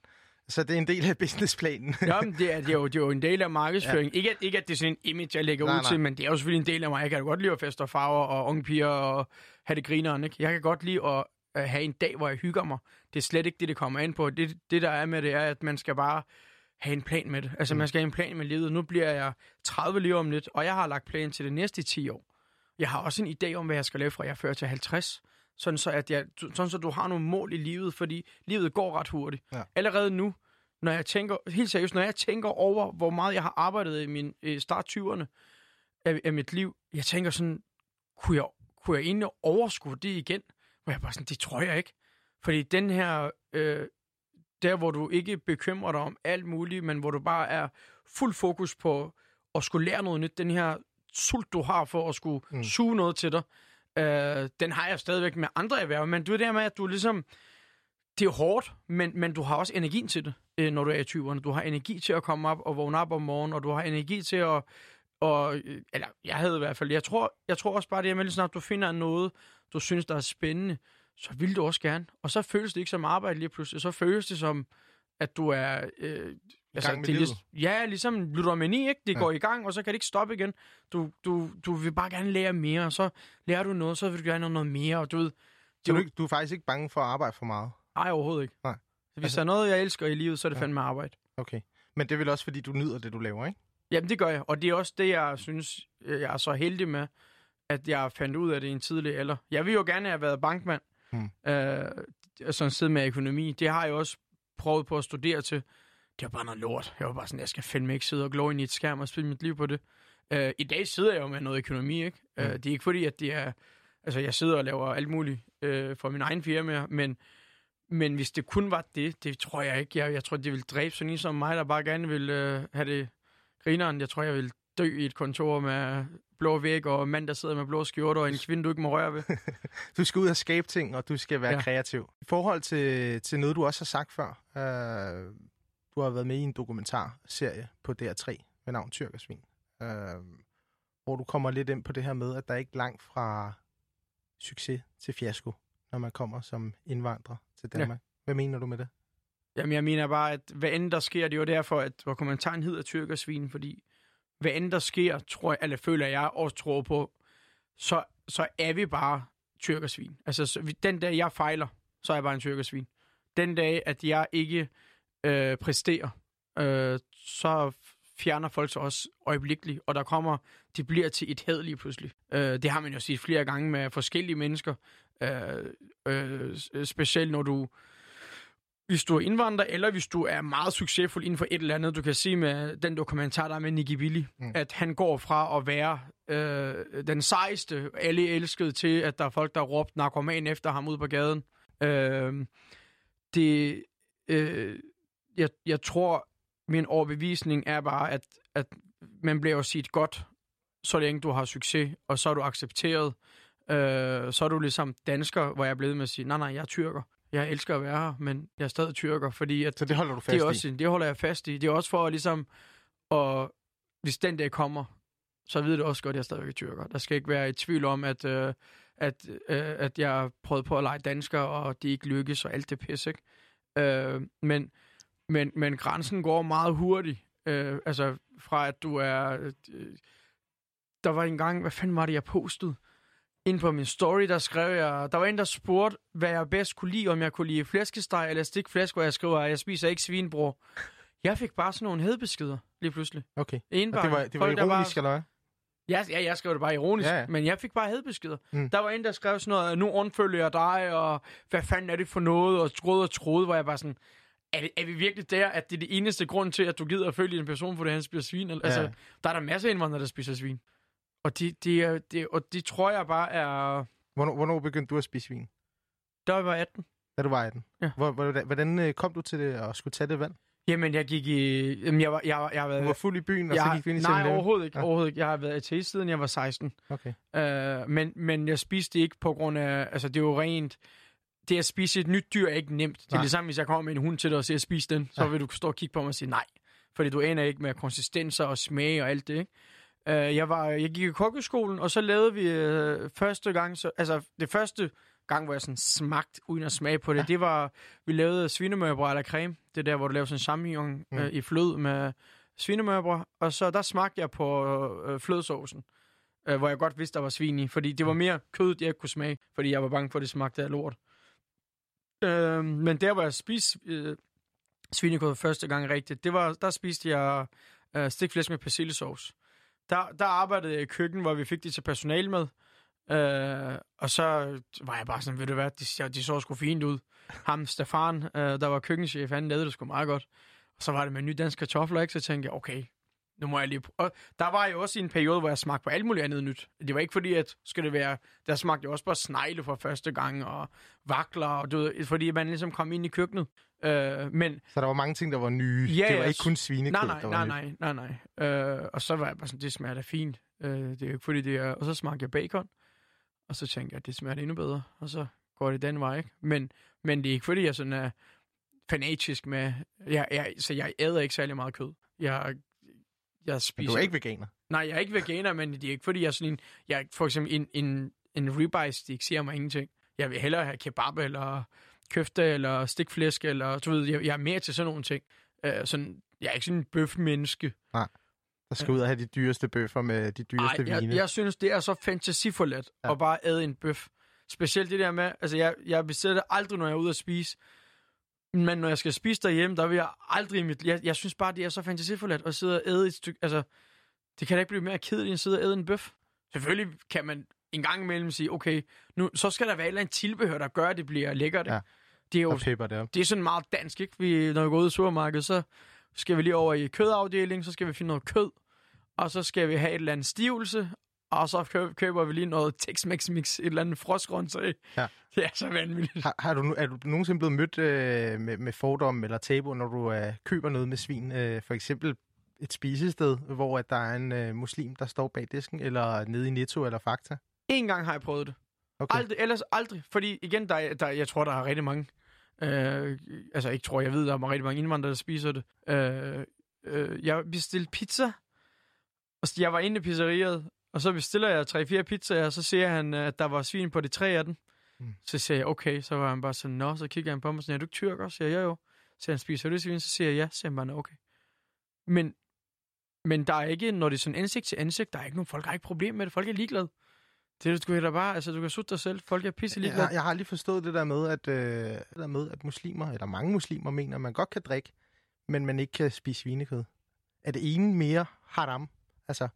Så det er en del af businessplanen. Jamen, det er, det, er jo, det er jo en del af markedsføring. Ja. Ikke, at, ikke, at det er sådan en image, jeg lægger Nej, ud nej. til, men det er jo selvfølgelig en del af mig. Jeg kan godt lide at feste og farver og unge piger og have det grineren, ikke? Jeg kan godt lide at have en dag, hvor jeg hygger mig. Det er slet ikke det, det kommer ind på. Det, det der er med det, er, at man skal bare have en plan med det. Altså, Mm. man skal have en plan med livet. Nu bliver jeg 30 lige om lidt, og jeg har lagt plan til det næste 10 år. Jeg har også en idé om, hvad jeg skal lave fra jeg er 40 til 50. Sådan så, at jeg, sådan så du har nogle mål i livet, fordi livet går ret hurtigt. Ja. Allerede nu, når jeg tænker, helt seriøst, når jeg tænker over, hvor meget jeg har arbejdet i min øh, start 20'erne af, af mit liv, jeg tænker sådan, kunne jeg, kunne jeg egentlig overskue det igen? Hvor jeg bare sådan, det tror jeg ikke. Fordi den her, øh, der hvor du ikke bekymrer dig om alt muligt, men hvor du bare er fuld fokus på at skulle lære noget nyt, den her sult, du har for at skulle Mm. mm. suge noget til dig, øh, den har jeg stadigvæk med andre erhverv, men du er der med, at du ligesom, det er hårdt, men, men du har også energien til det, øh, når du er i 20'erne. Du har energi til at komme op og vågne op om morgenen, og du har energi til at, og, øh, eller jeg havde i hvert fald, jeg tror, jeg tror også bare det, at lige snart du finder noget, du synes, der er spændende, så vil du også gerne. Og så føles det ikke som arbejde lige pludselig, så føles det som, at du er... Øh, altså, gang med det er livet. lig- Ja, ligesom ludomani, ikke? Det Ja. går i gang, og så kan det ikke stoppe igen. Du, du, du vil bare gerne lære mere, og så lærer du noget, så vil du gerne noget mere, og du ved... Så du, jo- du er faktisk ikke bange for at arbejde for meget? Nej, overhovedet ikke. Nej. Hvis Altså- der er noget, jeg elsker i livet, så er det Ja. fandme arbejde. Okay. Men det er vel også, fordi du nyder det, du laver, ikke? Jamen, det gør jeg. Og det er også det, jeg synes, øh, jeg er så heldig med, at jeg fandt ud af det i en tidlig alder. Jeg vil jo gerne have været bankmand, Hmm. øh, sådan sidde med økonomi. Det har jeg også prøvet på at studere til. Det var bare noget lort. Jeg var bare sådan, jeg skal fandme ikke sidde og glå ind i et skærm og spille mit liv på det. Øh, I dag sidder jeg jo med noget økonomi, ikke? Mm. Øh, det er ikke fordi, at det er... Altså, jeg sidder og laver alt muligt øh, for min egen firma, men, men hvis det kun var det, det tror jeg ikke. Jeg, jeg tror, det vil dræbe sådan en som mig, der bare gerne vil øh, have det grineren. Jeg tror, jeg vil dø i et kontor med blå væg og en mand, der sidder med blå skjorter og en kvinde, du ikke må røre ved. Du skal ud og skabe ting, og du skal være ja. kreativ. I forhold til, til noget, du også har sagt før, øh, du har været med i en dokumentarserie på DR3 med navn Tyrkersvin, øh, hvor du kommer lidt ind på det her med, at der er ikke langt fra succes til fiasko, når man kommer som indvandrer til Ja. Danmark. Hvad mener du med det? Jamen, jeg mener bare, at hvad end der sker, det er jo derfor, at dokumentaren hedder Tyrkersvin, fordi hvad end der sker, tror jeg, eller føler jeg også tror på, så, så er vi bare tyrkersvin. Altså, så, den dag jeg fejler, så er jeg bare en tyrkersvin. Den dag, at jeg ikke øh, præsterer, øh, så fjerner folk sig også øjeblikkeligt, og der kommer, de bliver til et had lige pludselig. Øh, det har man jo set flere gange med forskellige mennesker, øh, øh, specielt når du hvis du er indvandrer, eller hvis du er meget succesfuld inden for et eller andet. Du kan se med den dokumentar, der er med Nicky Billy, mm. At han går fra at være øh, den sejeste, alle elskede, til at der er folk, der har råbt narkoman efter ham ude på gaden. Øh, det, øh, jeg, jeg tror, min overbevisning er bare, at, at man bliver jo set godt, så længe du har succes, og så er du accepteret. Øh, så er du ligesom dansker, hvor jeg er blevet med at sige, nej, nej, jeg er tyrker. Jeg elsker at være her, men jeg er stadig tyrker, fordi at Så det holder du fast det, er i? også, det holder jeg fast i. Det er også for at ligesom, og hvis den dag kommer, så ved det også godt, at jeg stadig er tyrker. Der skal ikke være i tvivl om, at, øh, at, øh, at jeg har prøvet på at lege dansker, og det ikke lykkes, og alt det pis, ikke? Øh, men, men, men grænsen går meget hurtigt. Øh, altså fra at du er... Øh, der var en gang, hvad fanden var det, jeg postede? Ind på min story, der skrev jeg... Der var en, der spurgte, hvad jeg bedst kunne lide, om jeg kunne lide flæskesteg eller stikflæsk, hvor jeg skriver, at jeg spiser ikke svinbror. Jeg fik bare sådan nogle hedbeskeder lige pludselig. Okay. En Og det var, det var Folk, der ironisk, eller hvad? Ja, ja, jeg skrev det bare ironisk, ja, Ja, men jeg fik bare hadbeskeder. Mm. Mm. Der var en, der skrev sådan noget, nu undfølger jeg dig, og hvad fanden er det for noget, og troede og troede, hvor jeg bare sådan, er, det, er vi virkelig der, at det er det eneste grund til, at du gider at følge en person, fordi han spiser svin? Altså, Ja. der er der masser af indvandrere, der spiser svin. Og de, de, de, og de tror jeg bare er... Hvornår, hvornår begyndte du at spise svin? Var jeg 18. Da du var 18? Ja. Hvor, hvordan, øh, kom du til det og skulle tage det valg? Jamen, jeg gik i... Jamen, jeg, var, jeg, jeg været... Du var fuld i byen, og jeg, så gik vi ind i Nej, 7-Eleven? overhovedet ikke, Ja. overhovedet ikke. Jeg har været ateist siden jeg var 16. Okay. Øh, men, men jeg spiste det ikke på grund af, altså det er jo rent, det at spise et nyt dyr er ikke nemt. Det er Nej. det samme, hvis jeg kommer med en hund til dig og siger, spis den, så Ja. vil du stå og kigge på mig og sige nej. Fordi du aner ikke med konsistenser og smage og alt det, ikke? Øh, jeg, var, jeg gik i kokkeskolen, og så lavede vi øh, første gang, så, altså det første gang, hvor jeg sådan smagte uden at smage på det, ja. det var, vi lavede svinemørbrød eller creme. Det er der, hvor du laver sådan en champignon Mm. øh, i flød med svinemørbrød. Og så der smagte jeg på øh, flødsovsen øh, hvor jeg godt vidste, der var svin i. Fordi det var mere kød, jeg ikke kunne smage, fordi jeg var bange for, at det smagte af lort. Øh, men der, hvor jeg spiste øh, svinekød første gang rigtigt, det var, der spiste jeg øh, stikflæsk med persillesauce. Der, der arbejdede jeg i køkken, hvor vi fik det til personale med. Øh, og så var jeg bare sådan, ved du hvad, de, de så sgu fint ud. Ham, Stefan, øh, der var køkkenchef, han lavede det sgu meget godt. Og så var det med nye danske kartofler, ikke? Så tænkte jeg, okay, nu må jeg lige... Og der var jo også en periode, hvor jeg smagte på alt muligt andet nyt. Det var ikke fordi, at skal det være... Der smagte jeg også bare snegle for første gang, og vakler, og du ved, fordi man ligesom kom ind i køkkenet. Øh, men Så der var mange ting, der var nye. Ja, det var ikke kun svinekød, nej, der nej, var nej, nej, nej, nej. Øh, og så var jeg bare sådan, det smager da fint. Øh, det er jo ikke fordi, det er... Og så smagte jeg bacon, og så tænkte jeg, det smager endnu bedre. Og så går det den vej, ikke? Men, men det er ikke fordi, jeg sådan er fanatisk med... Jeg, jeg, så jeg æder ikke særlig meget kød. Jeg, jeg Men spiser... du er ikke veganer. Nej, jeg er ikke veganer, men det er ikke fordi, jeg er sådan en... Jeg, for eksempel en, en, en ribeye stick siger mig ingenting. Jeg vil hellere have kebab, eller køfte, eller stikflæsk, eller du ved, jeg, jeg er mere til sådan nogle ting. Uh, sådan, jeg er ikke sådan en bøfmenneske. Der skal ud og have de dyreste bøffer med de dyreste Nej, jeg, vine. jeg synes, det er så fantasifuldt Ja. ja. at bare æde en bøf. Specielt det der med, altså jeg, jeg bestiller det aldrig, når jeg er ude at spise. Men når jeg skal spise derhjemme, der vil jeg aldrig mit... Jeg, jeg synes bare, det er så fantasifuldt at sidde og æde et stykke... Altså, det kan da ikke blive mere kedeligt, end at sidde og æde en bøf. Selvfølgelig kan man en gang imellem sige, okay, nu, så skal der være et eller andet tilbehør, der gør, at det bliver lækkert. ikke? Ja. Det er jo pepper der. det er sådan meget dansk, ikke? Vi, når vi går ud i supermarkedet, så skal vi lige over i kødafdelingen, så skal vi finde noget kød. og så skal vi have et eller andet stivelse, og så kø- køber vi lige noget Tex-Mex mix, et eller andet frostgrøntsag. Ja. Det er så vanvittigt. Har, har du, er du nogensinde blevet mødt øh, med, med fordomme eller tabu, når du øh, køber noget med svin? Øh, for eksempel et spisested, hvor at der er en øh, muslim, der står bag disken, eller nede i Netto eller Fakta? En gang har jeg prøvet det. Okay. Aldrig, ellers aldrig. Fordi igen, der, er- der, jeg tror, der er rigtig mange... Øh, altså, ikke tror, jeg ved, der er rigtig mange indvandrere, der spiser det. Øh, øh, jeg bestilte pizza, og så- jeg var inde i pizzeriet, og så bestiller jeg tre-fire pizzaer, og så ser han, at der var svin på de tre af dem. Mm. Så siger jeg, okay, så var han bare sådan, nå, så kigger han på mig sådan, er du ikke tyrker? Så siger jeg, jo. Så siger han, spiser du det svin? Så siger jeg, ja. Så siger han bare, "Nå, okay. Men, men der er ikke, når det er sådan ansigt til ansigt, der er ikke nogen, folk har ikke problem med det, folk er ligeglade. Det er du da bare, altså du kan sutte dig selv, folk er pisse ligeglade. Jeg, jeg har lige forstået det der med, at, øh, det der med, at muslimer, eller mange muslimer, mener, at man godt kan drikke, men man ikke kan spise svinekød. Er det ene mere haram? Altså,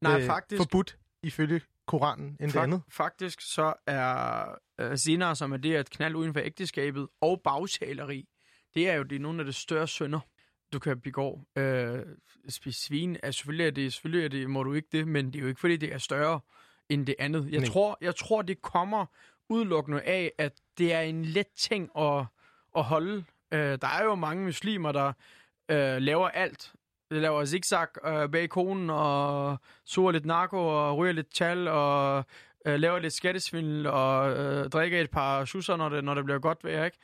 Nej, faktisk, forbudt ifølge Koranen end det andet? faktisk så er øh, zina, som er det at knalde uden for ægteskabet, og bagtaleri, det er jo det er nogle af de større synder, du kan begå. Øh, spise svin, er selvfølgelig, er det, selvfølgelig er det, må du ikke det, men det er jo ikke, fordi det er større end det andet. Jeg, Nej. tror, jeg tror, det kommer udelukkende af, at det er en let ting at, at holde. Øh, der er jo mange muslimer, der øh, laver alt. Laver zigzag øh, bag konen, og suger lidt narko, og ryger lidt tal, og øh, laver lidt skattesvindel, og øh, drikker et par schusser, når det, når det bliver godt vejr, ikke?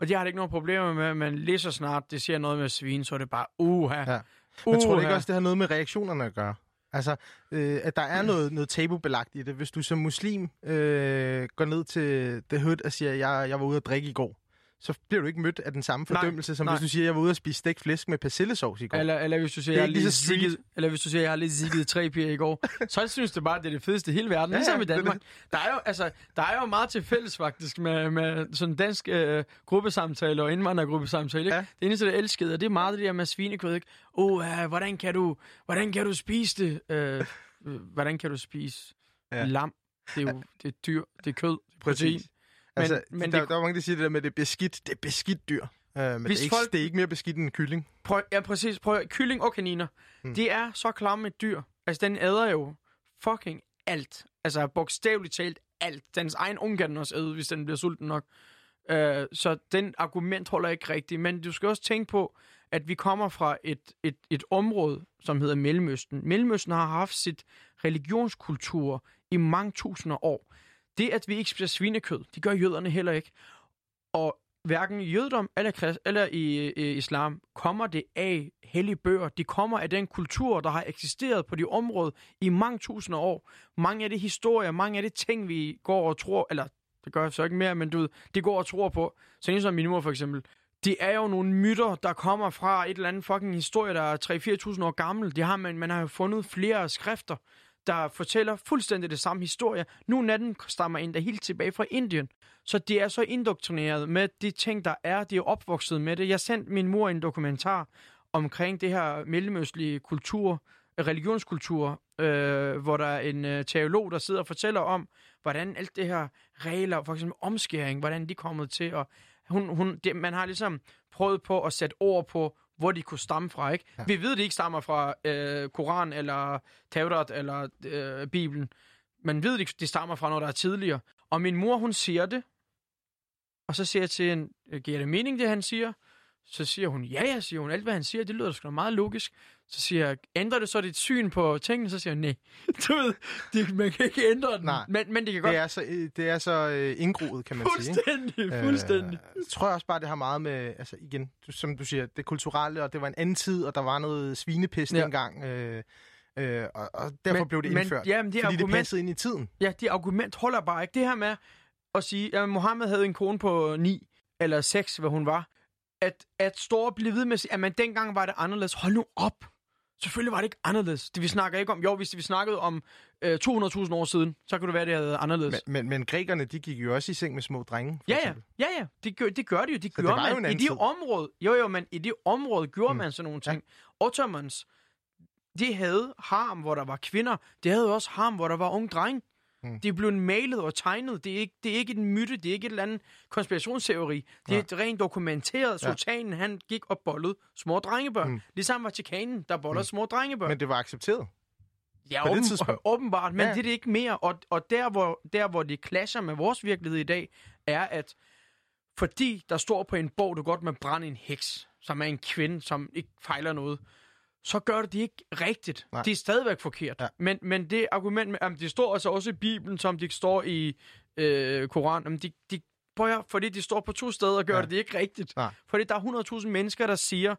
Og de har det ikke nogen problemer med, men lige så snart det siger noget med svin, så er det bare, uha. Ja. Men tror du ikke også, det har noget med reaktionerne at gøre? Altså, øh, at der er noget, noget tabubelagt i det. Hvis du som muslim øh, går ned til The Hood og siger, jeg, jeg var ude at drikke i går, så bliver du ikke mødt af den samme Nej, fordømmelse, som nej. hvis du siger, jeg var ude at spise stegt flæsk med persillesovs i går. Eller, eller hvis du siger, er jeg lige zigget, eller hvis du siger, jeg har lige zigget tre piger i går, så synes det bare, det er det fedeste i hele verden. Ja, ligesom ja, i Danmark. Der er, jo, altså, der er jo meget til fælles faktisk med, med sådan dansk øh, gruppesamtale og indvandrergruppesamtale. Ikke? Ja. Det eneste, der elskede, og det er meget det der med svinekød. Ikke? Oh, uh, hvordan, kan du, hvordan kan du spise det? Øh, øh, hvordan kan du spise ja. lam? Det er jo det er dyr, det er kød, det er protein. Præcis. Altså, men men der, det- der er mange, der siger det der med, at det er beskidt. Det er beskidt dyr. Uh, men Hvis det, er ikke, folk- det er ikke mere beskidt end en kylling. Prøv, ja, præcis. Prøv, kylling og kaniner. Hmm. Mm. De er så klamme et dyr. Altså, den æder jo fucking alt. Altså, bogstaveligt talt alt. Dens egen unge kan den også æde, hvis den bliver sulten nok. Uh, så den argument holder ikke rigtigt. Men du skal også tænke på, at vi kommer fra et, et, et område, som hedder Mellemøsten. Mellemøsten har haft sit religionskultur i mange tusinder år. Det, at vi ikke spiser svinekød, det gør jøderne heller ikke. Og hverken i jødedom eller, krist, eller i, i islam kommer det af hellige bøger. Det kommer af den kultur, der har eksisteret på de områder i mange tusinder år. Mange af de historier, mange af de ting, vi går og tror, eller det gør jeg så ikke mere, men du ved, det går og tror på. Så en som min mor for eksempel. Det er jo nogle myter, der kommer fra et eller andet fucking historie, der er 3-4.000 år gammel. Det har man, man har jo fundet flere skrifter, der fortæller fuldstændig det samme historie. Nogle af dem stammer endda helt tilbage fra Indien. Så de er så indoktrineret med de ting, der er. De er opvokset med det. Jeg sendte min mor en dokumentar omkring det her mellemøstlige kultur, øh, religionskultur, øh, hvor der er en øh, teolog, der sidder og fortæller om, hvordan alt det her regler, for eksempel omskæring, hvordan de er kommet til. Og hun, hun, det, man har ligesom prøvet på at sætte ord på, hvor de kunne stamme fra. Ikke? Ja. Vi ved, de ikke stammer fra øh, Koran eller Taurat eller øh, Bibelen. Man ved, de, de stammer fra noget, der er tidligere. Og min mor, hun siger det. Og så siger jeg til hende, giver det mening, det han siger? Så siger hun, ja, ja, siger hun. Alt, hvad han siger, det lyder sgu meget logisk. Så siger jeg, ændrer det så dit syn på tingene? Så siger hun, nej. Du ved, det, man kan ikke ændre den. Nej. Men, men det kan godt... Det er så, øh, det er så øh, indgroet, kan man sige. ikke? Fuldstændig, fuldstændig. Øh, tror jeg også bare, det har meget med, altså igen, du- som du siger, det kulturelle, og det var en anden tid, og der var noget svinepest Ja. dengang, øh, øh, og, og derfor Men- blev det indført. ja, men det fordi argument- det passede ind i tiden. Ja, det argument holder bare ikke. Det her med at sige, at Mohammed havde en kone på 9 eller 6, hvad hun var. At, at stå og blive ved med at sige, at man dengang var det anderledes. Hold nu op. Selvfølgelig var det ikke anderledes. Det vi snakker ikke om, jo, hvis vi snakkede om øh, 200.000 år siden, så kunne det være, det havde anderledes. Men, men, men grækerne, de gik jo også i seng med små drenge. for Ja, ja, ja, ja. Det gør, det gør de jo. Det det gjorde man i anden de tid. områder. Jo, jo, men i de områder gjorde Mm. man sådan nogle ting. Ottomans, de havde harm, hvor der var kvinder. De havde også harm, hvor der var unge drenge. Mm. Det blev malet og tegnet. Det er, ikke, det er ikke en myte, det er ikke et eller andet konspirationsteori. Det er et rent dokumenteret. Ja. Sultanen, han gik og bollede små drengebørn. Mm. Ligesom Vatikanen, der boller Mm. små drengebørn. Men det var accepteret. Ja, åben, åbenbart, men Ja. ja. det er det ikke mere. Og, og der, hvor, der, hvor det clasher med vores virkelighed i dag, er, at fordi der står på en bog, du godt må brænde en heks, som er en kvinde, som ikke fejler noget, så gør det ikke rigtigt. Nej. Det er stadigvæk forkert. Ja. Men, men det argument med, at det står altså også i Bibelen, som det står i øh, Koranen, jamen de, de, prøv at, fordi de står på to steder, gør Ja. ja. det ikke rigtigt. Nej. Fordi der er 100.000 mennesker, der siger,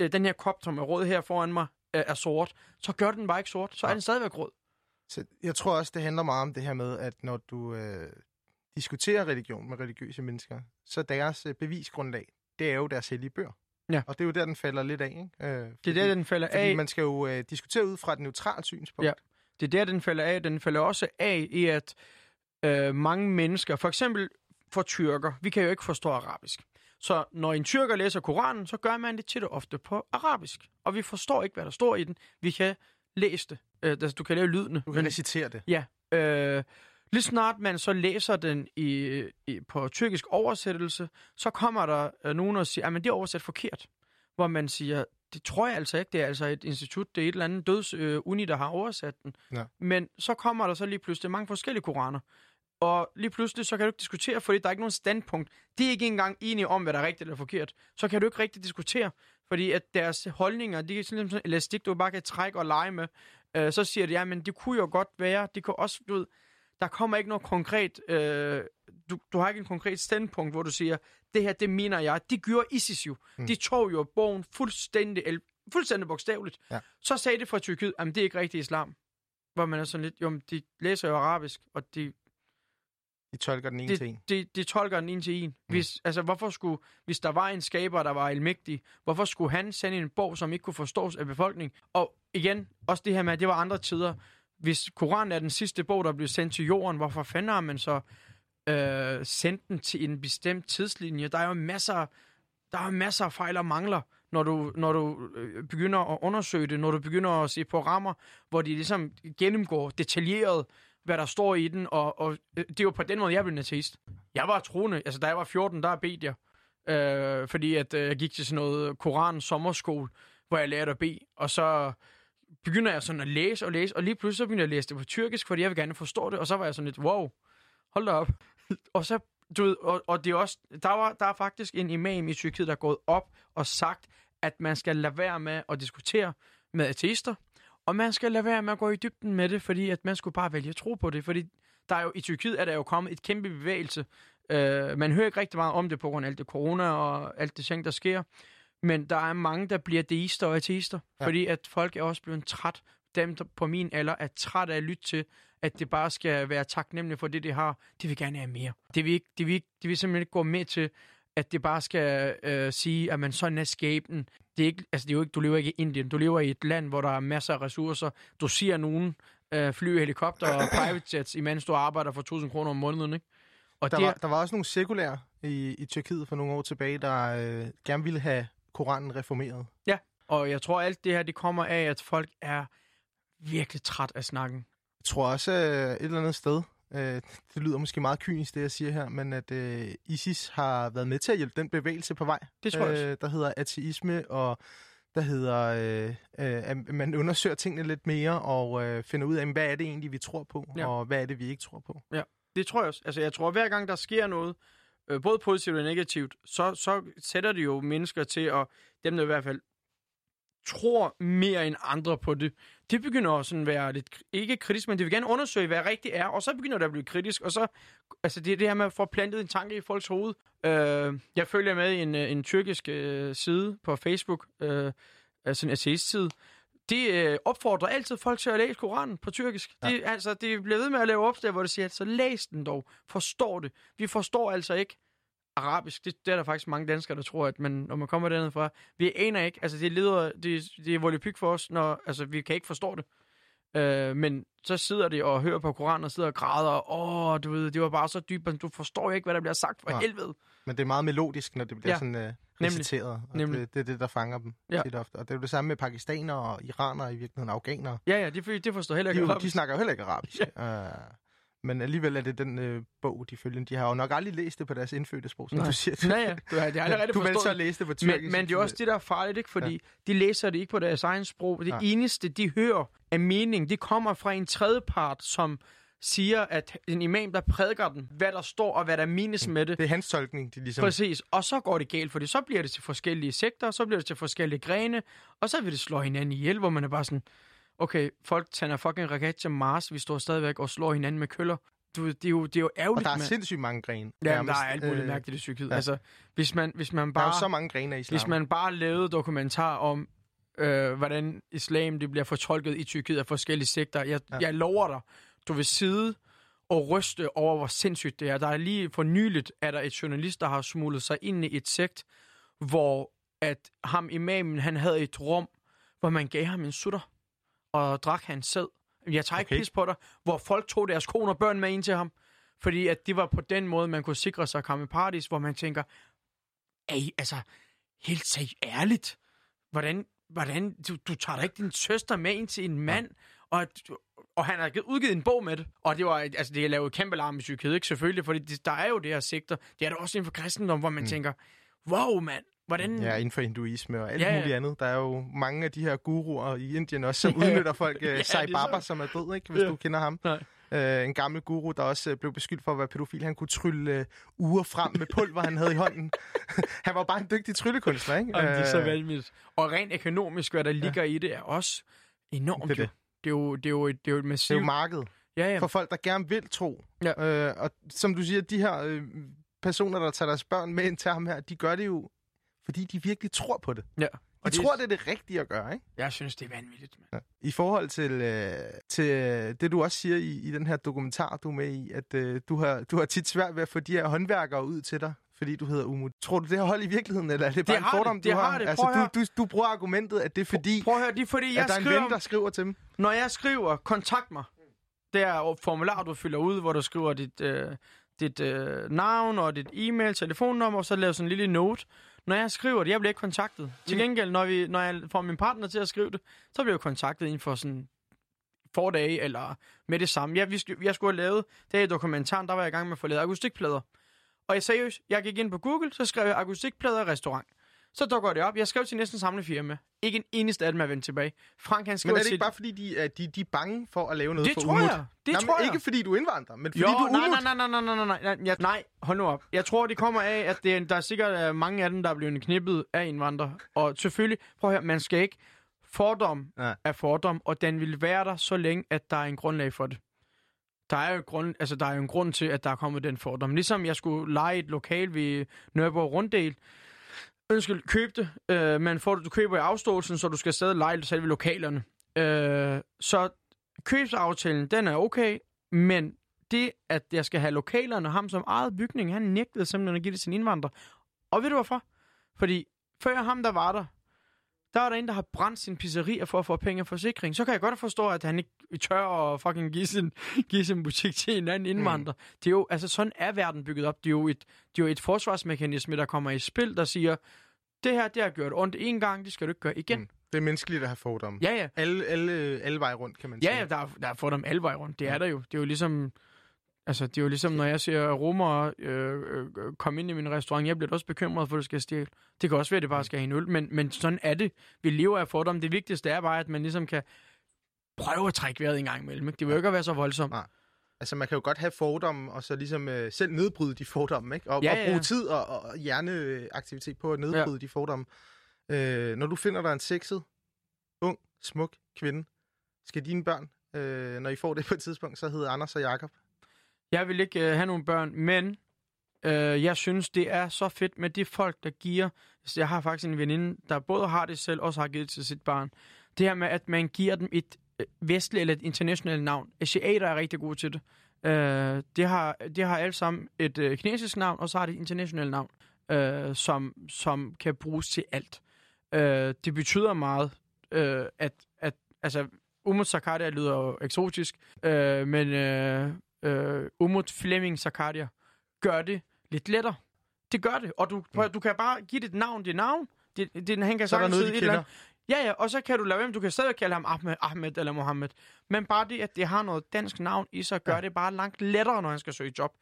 øh, den her kop, som er rød her foran mig, øh, er sort, så gør den bare ikke sort. Så er Nej. den stadigvæk rød. Så jeg tror også, det handler meget om det her med, at når du øh, diskuterer religion med religiøse mennesker, så deres øh, bevisgrundlag, det er jo deres hellige bøger. Ja. Og det er jo der, den falder lidt af, ikke? Øh, Det er fordi, der, den falder Fordi af. man skal jo øh, diskutere ud fra et neutralt synspunkt. Ja. Det er der, den falder af. Den falder også af i, at øh, mange mennesker, for eksempel for tyrker, vi kan jo ikke forstå arabisk. Så når en tyrker læser Koranen, så gør man det tit og ofte på arabisk. Og vi forstår ikke, hvad der står i den. Vi kan læse det. Øh, altså, du kan lave lydene. Du kan recitere det. Ja. Øh, lige snart man så læser den i, i, på tyrkisk oversættelse, så kommer der øh, nogen og siger, at det er oversat forkert. Hvor man siger, det tror jeg altså ikke, det er altså et institut, det er et eller andet døds øh, der har oversat den. Ja. Men så kommer der så lige pludselig mange forskellige koraner. Og lige pludselig, så kan du ikke diskutere, fordi der er ikke nogen standpunkt. De er ikke engang enige om, hvad der er rigtigt eller forkert. Så kan du ikke rigtig diskutere, fordi at deres holdninger, de er sådan en elastik, du bare kan trække og lege med. Øh, så siger de, ja, men det kunne jo godt være, det kunne også, du ved, der kommer ikke noget konkret, øh, du, du har ikke en konkret standpunkt, hvor du siger, det her, det mener jeg. De gjorde ISIS jo. Mm. De tog jo bogen fuldstændig, el- fuldstændig bogstaveligt. Ja. Så sagde det fra Tyrkiet, at det er ikke rigtig islam. Hvor man er sådan lidt, jo, de læser jo arabisk, og de, De tolker den ene til en. de, de, de tolker den en til en. Hvis, altså, hvorfor skulle, hvis der var en skaber, der var almægtig, hvorfor skulle han sende en bog, som ikke kunne forstås af befolkningen? Og igen, også det her med, at det var andre tider. Hvis Koranen er den sidste bog, der blev sendt til jorden, hvorfor fanden har man så øh, sendt den til en bestemt tidslinje? Der er jo masser, der er masser af fejl og mangler, når du, når du øh, begynder at undersøge det, når du begynder at se programmer, hvor de ligesom gennemgår detaljeret, hvad der står i den, og, og øh, det var på den måde, jeg blev en ateist. Jeg var troende, altså da jeg var 14, der bedte jeg, øh, fordi at øh, jeg gik til sådan noget Koran sommerskole, hvor jeg lærte at bede, og så begynder jeg sådan at læse og læse, og lige pludselig så begynder jeg at læse det på tyrkisk, fordi jeg vil gerne forstå det, og så var jeg sådan lidt, wow, hold da op. og så, du ved, og, og det er også, der, var, der er faktisk en imam i Tyrkiet, der er gået op og sagt, at man skal lade være med at diskutere med ateister, og man skal lade være med at gå i dybden med det, fordi at man skulle bare vælge at tro på det, fordi der er jo, i Tyrkiet er der jo kommet et kæmpe bevægelse. Uh, man hører ikke rigtig meget om det på grund af alt det corona og alt det ting, der sker. Men der er mange, der bliver deister og ateister, Ja. fordi at folk er også blevet træt. Dem der på min alder er træt af at lytte til, at det bare skal være taknemmelige for det, de har. De vil gerne have mere. Det vil, ikke, de vil, ikke, de vil simpelthen ikke gå med til, at det bare skal øh, sige, at man sådan er skæbnen. Det er ikke, altså det er jo ikke, du lever ikke i Indien. Du lever i et land, hvor der er masser af ressourcer. Du ser nogen øh, flyve helikopter og private jets, imens du arbejder for 1000 kroner om måneden. Ikke? Og Der det, var, der var også nogle sekulære i, i Tyrkiet for nogle år tilbage, der øh, gerne ville have Koranen reformeret. og jeg tror, alt det her, det kommer af, at folk er virkelig træt af snakken. Jeg tror også øh, et eller andet sted, øh, det lyder måske meget kynisk, det jeg siger her, men at øh, ISIS har været med til at hjælpe den bevægelse på vej. Det tror jeg. Øh, der hedder ateisme, og der hedder, øh, øh, at man undersøger tingene lidt mere, og øh, finder ud af, hvad er det egentlig, vi tror på, Ja. og hvad er det, vi ikke tror på. Det tror jeg også. Altså, jeg tror, hver gang der sker noget, øh, både positivt og negativt, så, så sætter det jo mennesker til, at dem der i hvert fald tror mere end andre på det, det begynder også at være lidt, ikke kritisk, men det vil gerne undersøge, hvad rigtigt er, og så begynder det at blive kritisk, og så, altså det er det her med at få plantet en tanke i folks hoved. Øh, jeg følger med i en, øh, en tyrkisk øh, side på Facebook, øh, altså en ateist-side, de øh, opfordrer altid folk til at læse Koranen på tyrkisk. Ja. De, altså, de bliver ved med at lave opslag, hvor de siger, så læs den dog. Forstår det. Vi forstår altså ikke arabisk. Det, det er der faktisk mange danskere, der tror, at man, når man kommer dernede fra, vi aner ikke. Altså, det leder, det, det er volapyk for os, når altså, vi kan ikke forstå det. Øh, men så sidder de og hører på Koranen og sidder og græder, og åh, du ved, det var bare så dybt, du forstår ikke, hvad der bliver sagt for Nej. helvede. Men det er meget melodisk, når det bliver Ja, sådan øh, nemlig. reciteret. Og Nemlig. Det, det er det, der fanger dem Ja. tit ofte. Og det er jo det samme med pakistanere og iranere, i virkeligheden afghanere. Ja, ja, det, det forstår heller De, ikke. de arabisk. snakker jo heller ikke arabisk. Ja. Uh, Men alligevel er det den øh, bog, de følger. De har jo nok aldrig læst det på deres indfødte sprog, som Nej. du siger. Ja, ja. Du har, det har aldrig rigtig du vil så læse det på tyrkisk. Men, men det er også det, der er farligt, ikke? Fordi ja. de læser det ikke på deres egen sprog. Det Nej. eneste, de hører af mening, det kommer fra en tredjepart, som siger, at en imam, der prædiker den, hvad der står og hvad der menes med det. Det er hans tolkning, de ligesom... Præcis. Og så går det galt, fordi så bliver det til forskellige sektorer, så bliver det til forskellige grene, og så vil det slå hinanden ihjel, hvor man er bare sådan, okay, folk tænder fucking raket til Mars, vi står stadigvæk og slår hinanden med køller. Du, det, er jo, det er jo Og ærgerligt, der er mand. sindssygt mange grene. Ja, men der nærmest. er alt muligt Øh, mærkeligt i Tyrkiet. ja. Altså, hvis man, hvis man Der er bare... jo så mange grene af islam. Hvis man bare lavede dokumentar om, øh, hvordan islam det bliver fortolket i Tyrkiet af forskellige sekter, jeg, Ja. jeg lover dig, du vil sidde og ryste over, hvor sindssygt det er. Der er lige for nyligt, er der et journalist, der har smuglet sig ind i et sekt, hvor at ham imamen, han havde et rum, hvor man gav ham en sutter og drak hans sæd. Jeg tager ikke Okay. pis på dig, hvor folk tog deres koner og børn med ind til ham. Fordi at det var på den måde, man kunne sikre sig at komme i paradis, hvor man tænker, Ej, altså, helt seriøst, ærligt. Hvordan, hvordan du, du tager da ikke din søster med ind til en mand, og, og han har givet- udgivet en bog med det. Og det var, altså, det er lavet kæmpe larm i Tyrkiet, ikke? Selvfølgelig, fordi det, der er jo det her sigter. Det er der også inden for kristendom, hvor man mm. tænker, wow, mand, hvordan... Ja, inden for hinduisme og alt Ja, ja, ja. muligt andet. Der er jo mange af de her guruer i Indien også, som Ja. udnytter folk. Ja, det Sai Baba, så- som er død, ikke, hvis Ja. du kender ham. Nej. Uh, en gammel guru, der også uh, blev beskyldt for at være pædofil. Han kunne trylle uh, uger frem med pulver, han havde i hånden. han var bare en dygtig tryllekunstner, ikke? Jamen, det er så Øh, vanvittigt. Og rent økonomisk, hvad der ligger i det, er også enormt. Det er Det, det. jo. det, er jo, det, er jo, et- det er jo et Det er massivt... jo markedet ja, ja. for folk, der gerne vil tro. Ja. Uh, og som du siger, de her øh, personer, der tager deres børn med ind til ham her, de gør det jo, fordi de virkelig tror på det. ja. De Og det, tror, det er det rigtige at gøre, ikke? Jeg synes, det er vanvittigt, mand. I forhold til, øh, til øh, det, du også siger i, i den her dokumentar, du er med i, at øh, du, har, du har tit svært ved at få de her håndværkere ud til dig, fordi du hedder Umut. Tror du, det har hold i virkeligheden, eller er det bare Det en fordom, det, du har? har det. Altså, Prøv du, du, du bruger argumentet, at det er fordi, Prøv at høre, det er fordi, jeg at der er en skriver... ven, der skriver til dem. Når jeg skriver, kontakt mig. Det er et formular, du fylder ud, hvor du skriver dit, øh, dit øh, navn og dit e-mail, telefonnummer, og så laver sådan en lille note. Når jeg skriver det, jeg bliver ikke kontaktet. Til Mm. gengæld, når, vi, når jeg får min partner til at skrive det, så bliver jeg kontaktet inden for sådan for dage, eller med det samme. Jeg, vi, jeg skulle have lavet, det er i dokumentaren, der var jeg i gang med at få lavet akustikplader. Og jeg seriøst, jeg gik ind på Google, så skrev jeg akustikplader restaurant. Så dukker det op. Jeg skrev til næsten samme firma. Ikke en eneste af dem er vendt tilbage. Frank, han Men skriver er det ikke bare fordi, de, er, de, de er bange for at lave noget Det for tror Umut? jeg. Det Nej, tror men jeg. Ikke fordi du er indvandrer, men fordi Jo, du er nej, nej, nej, nej, nej, nej, nej, nej, nej, hold nu op. Jeg tror, det kommer af, at det, er- der er sikkert øh, mange af dem, der er blevet knippet af indvandrere. Og selvfølgelig, prøv at høre, man skal ikke fordom Nej. af fordom, og den vil være der så længe, at der er en grundlag for det. Der er jo, grund, altså, der er jo en grund til, at der er kommet den fordom. Ligesom jeg skulle lege et lokal ved Nørreborg Runddel. Undskyld, køb det, øh, men får du, du køber i afståelsen, så du skal stadig lege selve lokalerne. Øh, så købsaftalen, den er okay, men det, at jeg skal have lokalerne, ham som eget bygning, han nægtede simpelthen at give det til en indvandrer. Og ved du hvorfor? Fordi før ham, der var der, der er der en, der har brændt sin pizzeria for at få penge og forsikring. Så kan jeg godt forstå, at han ikke tør at fucking give sin, give sin butik til en anden indvandrer. Mm. Det er jo, altså sådan er verden bygget op. Det er jo et, det er jo et forsvarsmekanisme, der kommer i spil, der siger, det her, det har gjort ondt en gang, det skal du ikke gøre igen. Mm. Det er menneskeligt at have fordomme. Ja, ja. Alle, alle, alle veje rundt, kan man sige. Ja, ja, der er, der er fået dem alle veje rundt. Det er der jo. Det er jo ligesom... Altså, det er jo ligesom, når jeg ser romere øh, øh, komme ind i min restaurant, jeg bliver også bekymret for, at det skal stjæle. Det kan også være, at det bare skal have en øl, men, men sådan er det. Vi lever af fordom. Det vigtigste er bare, at man ligesom kan prøve at trække vejret en gang imellem. Ikke? Det vil jo ikke at være så voldsomt. Nej. Altså, man kan jo godt have fordomme, og så ligesom øh, selv nedbryde de fordomme, ikke? Og, Ja, og ja, bruge ja. tid og, og hjerneaktivitet på at nedbryde ja. de fordomme. Øh, når du finder dig en sexet, ung, smuk kvinde, skal dine børn, øh, når I får det på et tidspunkt, så hedder Anders og Jakob. Jeg vil ikke øh, have nogle børn, men øh, jeg synes, det er så fedt med de folk, der giver... Altså, jeg har faktisk en veninde, der både har det selv, og også har givet det til sit barn. Det her med, at man giver dem et øh, vestligt eller et internationalt navn. Asiater er rigtig gode til det. Øh, det, har, det har alle sammen et øh, kinesisk navn, og så har det et internationalt navn, øh, som, som kan bruges til alt. Øh, det betyder meget, øh, at, at altså, Umut Sakarya lyder jo eksotisk, øh, men øh, øh, Umut Flemming Sakaria gør det lidt lettere. Det gør det, og du, mm. du kan bare give det et navn, dit navn. Det, det, han kan Så er der noget, de kender. Ja, ja, og så kan du lade være, du kan stadig kalde ham Ahmed, Ahmed eller Mohammed. Men bare det, at det har noget dansk navn i sig, gør ja. det bare langt lettere, når han skal søge job.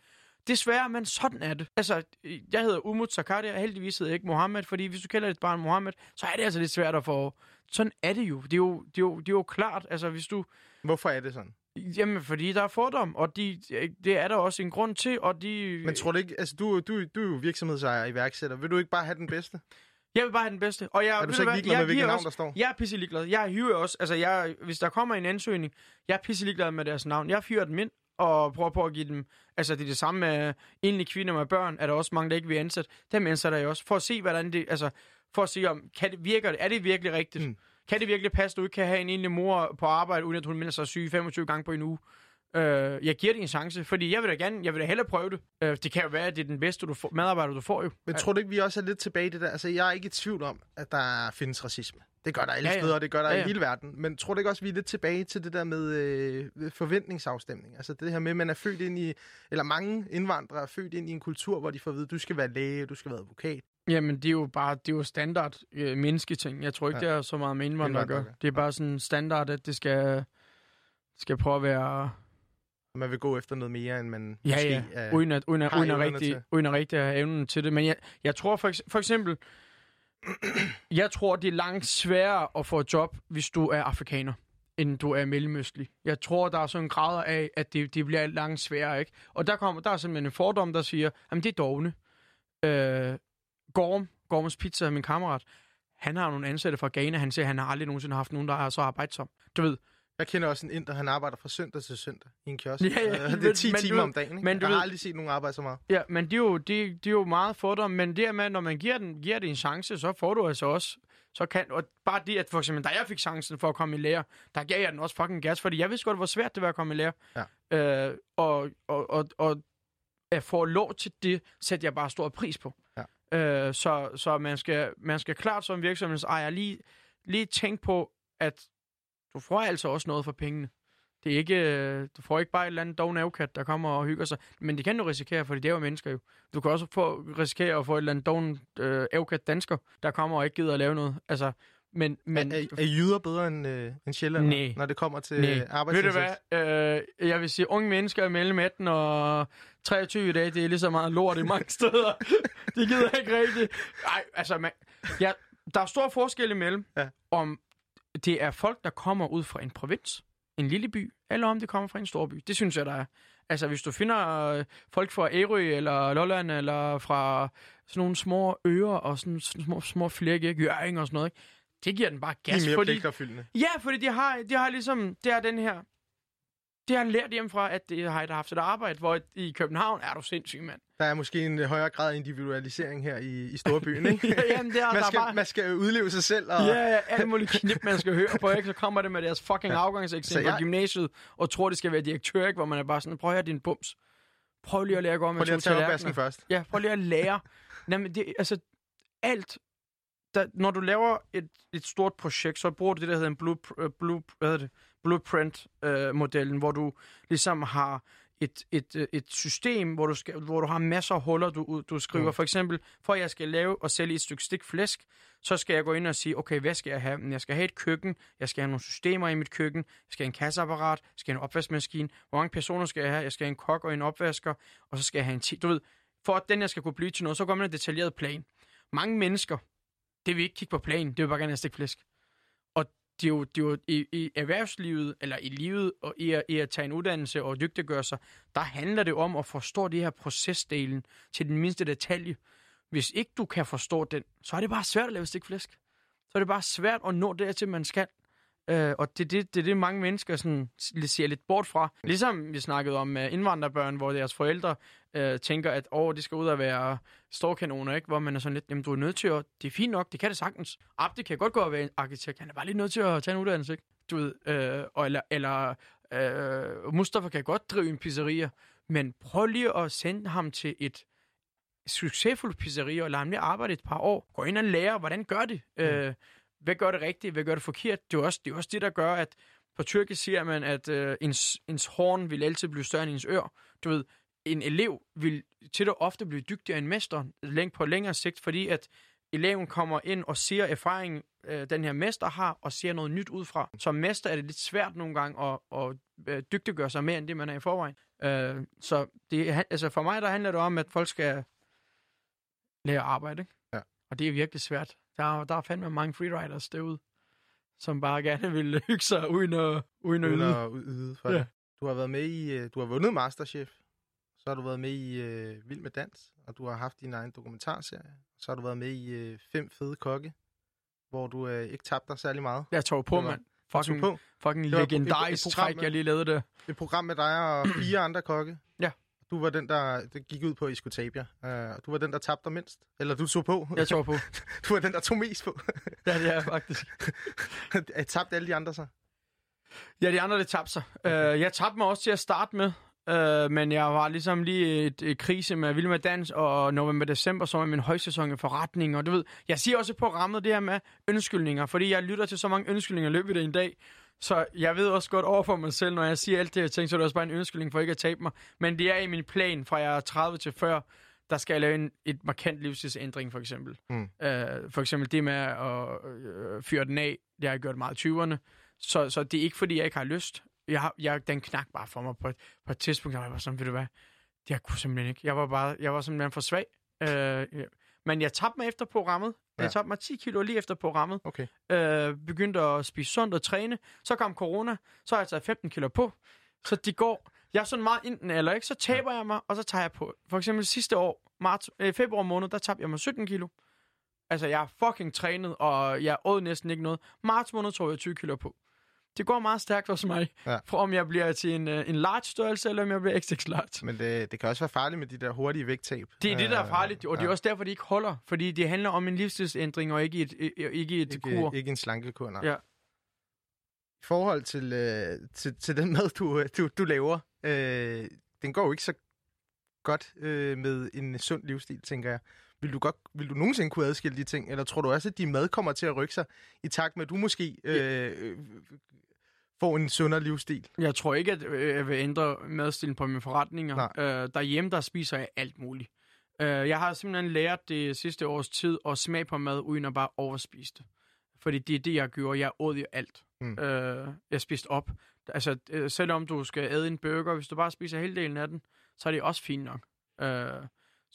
Desværre, men sådan er det. Altså, jeg hedder Umut Zakaria, og heldigvis hedder jeg ikke Mohammed, fordi hvis du kalder dit barn Mohammed, så er det altså lidt svært at få... Sådan er det jo. Det er jo, det er jo, det er jo klart, altså hvis du... Hvorfor er det sådan? Jamen, fordi der er fordom, og de, det er der også en grund til, og de... Men tror du ikke, altså du, du, du er jo virksomhedsejer og iværksætter. Vil du ikke bare have den bedste? Jeg vil bare have den bedste. Og jeg, er du så ikke ligeglad med, hvilket navn der står? Jeg er pisse ligeglad. Jeg hyrer også, altså jeg, hvis der kommer en ansøgning, jeg er pisse ligeglad med deres navn. Jeg fyrer dem ind og prøver på at give dem, altså det er det samme med enlige kvinder med børn, er der også mange, der ikke vil ansætte. Dem ansætter jeg også, for at se, hvordan det, altså, for at se, om, kan det, virker det, er det virkelig rigtigt? Mm. Kan det virkelig passe, at du ikke kan have en enlig mor på arbejde, uden at hun melder sig syg 25 gange på en uge? Uh, jeg giver det en chance, fordi jeg vil da gerne, jeg vil da hellere prøve det. Uh, det kan jo være, at det er den bedste du får, medarbejder, du får jo. Men tror du ikke, vi også er lidt tilbage i det der? Altså, jeg er ikke i tvivl om, at der findes racisme. Det gør der alle ja, ja. steder, og det gør der ja, ja. i hele verden. Men tror du ikke også, vi er lidt tilbage til det der med øh, forventningsafstemning? Altså det her med, at man er født ind i, eller mange indvandrere er født ind i en kultur, hvor de får at vide, at du skal være læge, du skal være advokat. Jamen, det er jo bare, det er jo standard øh, mennesketing. Jeg tror ikke, ja. det er så meget med indvandrere at gøre. Det er bare sådan standard, at det skal, skal prøve at være... Man vil gå efter noget mere, end man ja, måske ja. Uden at, uden at, uden at, rigtig, uden at rigtig have evnen til det. Men jeg, jeg tror for, for eksempel, jeg tror, det er langt sværere at få et job, hvis du er afrikaner, end du er mellemøstlig. Jeg tror, der er sådan en grad af, at det, det bliver langt sværere, ikke? Og der, kommer, der er simpelthen en fordom, der siger, at det er dogne. Øh, Gorm, Gorms Pizza, min kammerat, han har nogle ansatte fra Ghana, han siger, at han har aldrig nogensinde haft nogen, der er så arbejdsom. Du ved, jeg kender også en inder, han arbejder fra søndag til søndag i en kiosk. Ja, ja, det er 10 men, timer du, om dagen. Ikke? Men jeg har aldrig set nogen arbejde så meget. Ja, men det er jo, det, det er jo meget fordom. Men det med, når man giver, den, giver det en chance, så får du altså også... Så kan, og bare det, at for eksempel, da jeg fik chancen for at komme i lære, der gav jeg den også fucking gas, fordi jeg vidste godt, hvor svært det var at komme i lære. Ja. Øh, og, og, og, og at få lov til det, sætter jeg bare stor pris på. Ja. Øh, så så man, skal, man skal klart som virksomhedsejer lige, lige tænke på, at du får altså også noget for pengene. Det er ikke, øh, du får ikke bare et eller andet doven avkat, der kommer og hygger sig. Men det kan du risikere, for det er jo mennesker jo. Du kan også få, risikere at få et eller andet doven øh, dansker, der kommer og ikke gider at lave noget. Altså, men, men, er, er, er jyder bedre end, øh, end sjældent, nej, når det kommer til arbejdsindsats? Ved du hvad? Øh, jeg vil sige, unge mennesker mellem 18 og 23 i dag, det er lige så meget lort i mange steder. de gider ikke rigtigt. Nej, altså, man, ja, der er stor forskel imellem, ja. om det er folk, der kommer ud fra en provins, en lille by, eller om det kommer fra en stor by. Det synes jeg, der er. Altså, hvis du finder øh, folk fra Ærø, eller Lolland, eller fra sådan nogle små øer, og sådan små, små flække, Jøring og sådan noget, ikke? Det giver den bare gas. De er mere fordi, Ja, fordi de har, de har ligesom, det er den her, det har han lært hjemmefra, at det har haft et arbejde, hvor i København er du sindssyg, mand. Der er måske en højere grad af individualisering her i, i storbyen, ikke? ja, jamen, det er, man, skal, bare... man skal udleve sig selv. Og... Ja, ja, alle mulige knip, man skal høre på, ikke? Så kommer det med deres fucking ja. afgangseksempel jeg... på gymnasiet, og tror, det skal være direktør, ikke? Hvor man er bare sådan, prøv at høre din bums. Prøv lige at lære at gå med Prøv lige at tage opvasken først. Ja, prøv lige at lære. Jamen, det, altså, alt, der, når du laver et, et stort projekt, så bruger du det, der hedder en blue, uh, blue, hvad hedder det? blueprint-modellen, uh, hvor du ligesom har et, et, øh, et system, hvor du, skal, hvor du har masser af huller, du, du skriver. Mm. For eksempel, for at jeg skal lave og sælge et stykke stik flæsk, så skal jeg gå ind og sige, okay, hvad skal jeg have? Jeg skal have et køkken, jeg skal have nogle systemer i mit køkken, jeg skal have en kasseapparat, jeg skal have en opvaskemaskine, hvor mange personer skal jeg have? Jeg skal have en kok og en opvasker, og så skal jeg have en ti. Du ved, for at den jeg skal kunne blive til noget, så går man en detaljeret plan. Mange mennesker, det vil ikke kigge på planen, det vil bare gerne have stik flæsk det er jo, det er jo i, i erhvervslivet, eller i livet, og i at, i at tage en uddannelse og dygtiggøre sig, der handler det om at forstå det her procesdelen til den mindste detalje. Hvis ikke du kan forstå den, så er det bare svært at lave stikflæsk. Så er det bare svært at nå dertil, man skal. Øh, og det er det, det, det, mange mennesker sådan, ser lidt bort fra. Ligesom vi snakkede om uh, indvandrerbørn, hvor deres forældre uh, tænker, at oh, de skal ud og være storkanoner, ikke? hvor man er sådan lidt, jamen du er nødt til at, det er fint nok, det kan det sagtens. Ah, Abdi kan godt gå og være en arkitekt, han er bare lige nødt til at tage en uddannelse, ikke? Du ved, øh, og, eller, eller øh, Mustafa kan godt drive en pizzeria, men prøv lige at sende ham til et succesfuldt pizzeria, og lad ham lige arbejde et par år. Gå ind og lære, hvordan gør det. Mm. Øh, hvad gør det rigtigt, hvad gør det forkert? Det er også det, er også det der gør, at på tyrkisk siger man, at øh, ens, ens horn vil altid blive større end ens ør. Du ved, en elev vil til at ofte blive dygtigere end mester på længere sigt, fordi at eleven kommer ind og ser erfaring, øh, den her mester har, og ser noget nyt ud fra. Som mester er det lidt svært nogle gange at, at, at dygtiggøre sig mere, end det man er i forvejen. Øh, så det, altså for mig, der handler det om, at folk skal lære at arbejde. Ikke? Ja. Og det er virkelig svært. Der, er- der er fandme mange freeriders derude, som bare gerne vil hygge sig uden at, uden at Uden yde. at yde for Ja. det. Du har været med i, øh, du har vundet Masterchef. Så har du været med i øh, Vild med Dans, og du har haft din egen dokumentarserie. Så har du været med i øh, Fem Fede Kokke, hvor du øh, ikke tabte dig særlig meget. Jeg tog på, mand. Fucking, på fucking legendarisk træk, jeg lige lavede det. et program med dig og fire andre kokke. Du var den, der, der gik ud på, at I skulle tabe jer. Uh, du var den, der tabte mindst. Eller du tog på. Jeg tog på. du var den, der tog mest på. Ja, det er faktisk. Jeg tabte alle de andre så. Ja, de andre, det tabte sig. Okay. Uh, jeg tabte mig også til at starte med, uh, men jeg var ligesom lige i et, et krise med Vild med Dans, og november-december, så var min højsæson i forretning, og du ved, jeg siger også på rammet det her med undskyldninger, fordi jeg lytter til så mange undskyldninger i løbet af en dag, så jeg ved også godt over for mig selv, når jeg siger alt det, jeg tænker, så er det også bare en undskyldning for ikke at tabe mig. Men det er i min plan fra jeg er 30 til før, der skal jeg lave en, et markant livsstilsændring, for eksempel. Mm. Uh, for eksempel det med at uh, fyre den af, det har jeg gjort meget i 20'erne. Så, så det er ikke, fordi jeg ikke har lyst. Jeg, har, jeg, den knak bare for mig på et, på et tidspunkt, jeg var bare sådan, ved du hvad, det jeg kunne simpelthen ikke. Jeg var, bare, jeg var simpelthen for svag. Ja. Men jeg tabte mig efter programmet. Ja. Ja. Jeg tabte mig 10 kilo lige efter programmet. Okay. Øh, begyndte at spise sundt og træne. Så kom corona. Så har jeg taget 15 kilo på. Så de går... Jeg er sådan meget enten eller, ikke? Så taber jeg mig, og så tager jeg på. For eksempel sidste år, marts, øh, februar måned, der tabte jeg mig 17 kilo. Altså, jeg er fucking trænet, og jeg åd næsten ikke noget. Marts måned tog jeg 20 kilo på. Det går meget stærkt hos mig, Ja. for om jeg bliver til en, øh, en large størrelse, eller om jeg bliver XXL large. Men det, det kan også være farligt med de der hurtige vægttab. Det er det, der er Øh, farligt, og det er ja. også derfor, det ikke holder. Fordi det handler om en livsstilsændring, og ikke et, øh, ikke et kur. ikke, ikke en slankekur, nej. Ja. I forhold til, øh, til, til den mad, du, du, du laver, øh, den går jo ikke så godt øh, med en sund livsstil, tænker jeg. Vil du, godt, vil du nogensinde kunne adskille de ting, eller tror du også, at din mad kommer til at rykke sig i takt med, at du måske øh, øh, får en sundere livsstil? Jeg tror ikke, at øh, jeg vil ændre madstilen på mine forretninger. Øh, derhjemme, der spiser jeg alt muligt. Øh, jeg har simpelthen lært det sidste års tid at smage på mad, uden at bare overspise det. Fordi det er det, jeg gjorde. Jeg åd jo alt. Mm. Øh, jeg spiste op. Altså, øh, selvom du skal æde en burger, hvis du bare spiser hele delen af den, så er det også fint nok. Øh,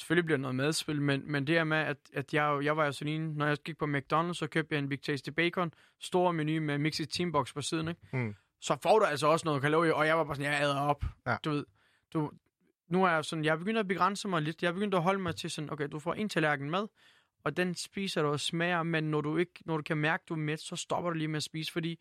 selvfølgelig bliver noget madspil, men, men det er med, at, at jeg, jeg var jo sådan en, når jeg gik på McDonald's, så købte jeg en Big Tasty Bacon, stor menu med Mixed Teambox på siden, ikke? Mm. så får du altså også noget kalorier, og jeg var bare sådan, jeg æder op. Ja. Du ved, du, nu er jeg sådan, jeg er begyndt at begrænse mig lidt. Jeg er begyndt at holde mig til sådan, okay, du får en tallerken mad, og den spiser du og smager, men når du ikke, når du kan mærke, du er mæt, så stopper du lige med at spise, fordi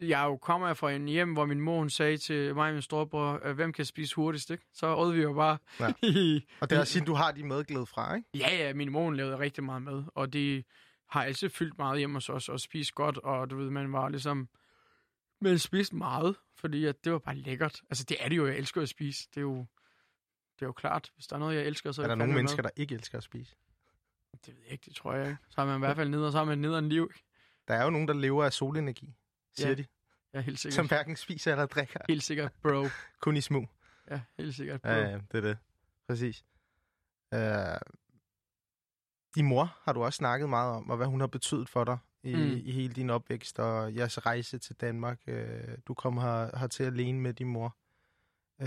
jeg jo kommer fra en hjem, hvor min mor hun sagde til mig og min storebror, øh, hvem kan spise hurtigst, ikke? Så åd vi jo bare Ja. i, Og det er siden, du har de madglæde fra, ikke? Ja, ja, min mor hun lavede rigtig meget med, og det har altid fyldt meget hjemme hos os, og spist godt, og du ved, man var ligesom... Man spiste meget, fordi at det var bare lækkert. Altså, det er det jo, jeg elsker at spise. Det er jo, det er jo klart, hvis der er noget, jeg elsker, så er der nogle mennesker, der ikke elsker at spise? mad. Det ved jeg ikke, det tror jeg ikke. Så har man i hvert fald ned, og så har man ned en liv. Der er jo nogen, der lever af solenergi, siger Ja, de. Ja, helt sikkert. Som hverken spiser eller drikker. Helt sikkert, bro. Kun i smug. Ja, helt sikkert, bro. Ja, ja, det er det. Præcis. Uh, din mor har du også snakket meget om, og hvad hun har betydet for dig i, Mm. i hele din opvækst og jeres rejse til Danmark. Uh, du kom her, her til alene med din mor.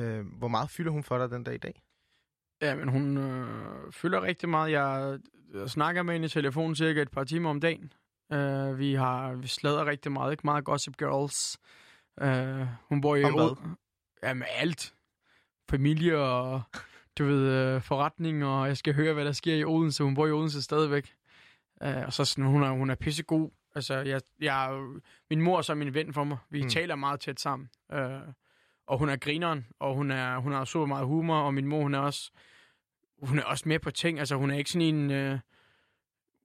Uh, hvor meget fylder hun for dig den dag i dag? Ja, men hun øh, fylder rigtig meget. Jeg, jeg snakker med hende i telefon cirka et par timer om dagen. Uh, vi har vi slader rigtig meget, ikke? Meget Gossip Girls. Uh, hun bor i... Om hvad? Od- Ja, med alt. Familie og, du ved, uh, forretning, og jeg skal høre, hvad der sker i Odense. Hun bor i Odense stadigvæk. Uh, og så sådan, hun er, hun er pissegod. Altså, jeg, jeg, min mor er så min ven for mig. Vi Mm. taler meget tæt sammen. Uh, og hun er grineren, og hun, er, hun har super meget humor, og min mor, hun er også hun er også med på ting. Altså, hun er ikke sådan en... Øh,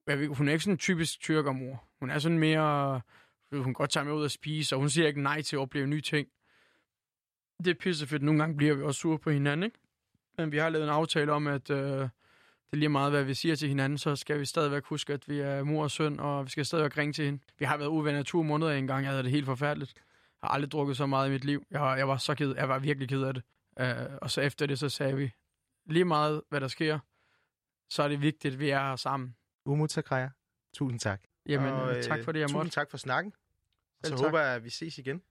jeg ved, hun er ikke sådan en typisk tyrkermor. Hun er sådan mere... Øh, hun kan godt tage med ud og spise, og hun siger ikke nej til at opleve nye ting. Det er pissefedt. Nogle gange bliver vi også sure på hinanden, ikke? Men vi har lavet en aftale om, at øh, det er lige meget, hvad vi siger til hinanden, så skal vi stadigvæk huske, at vi er mor og søn, og vi skal stadigvæk ringe til hende. Vi har været uvenner i to måneder engang. Jeg havde det helt forfærdeligt. Jeg har aldrig drukket så meget i mit liv. Jeg, jeg var så ked. Jeg var virkelig ked af det. Øh, og så efter det, så sagde vi, lige meget hvad der sker, så er det vigtigt, at vi er her sammen. Umutakreja. Tusind tak. Jamen, Og, tak fordi jeg tusind måtte. tak for snakken. Selv så tak. håber jeg, at vi ses igen.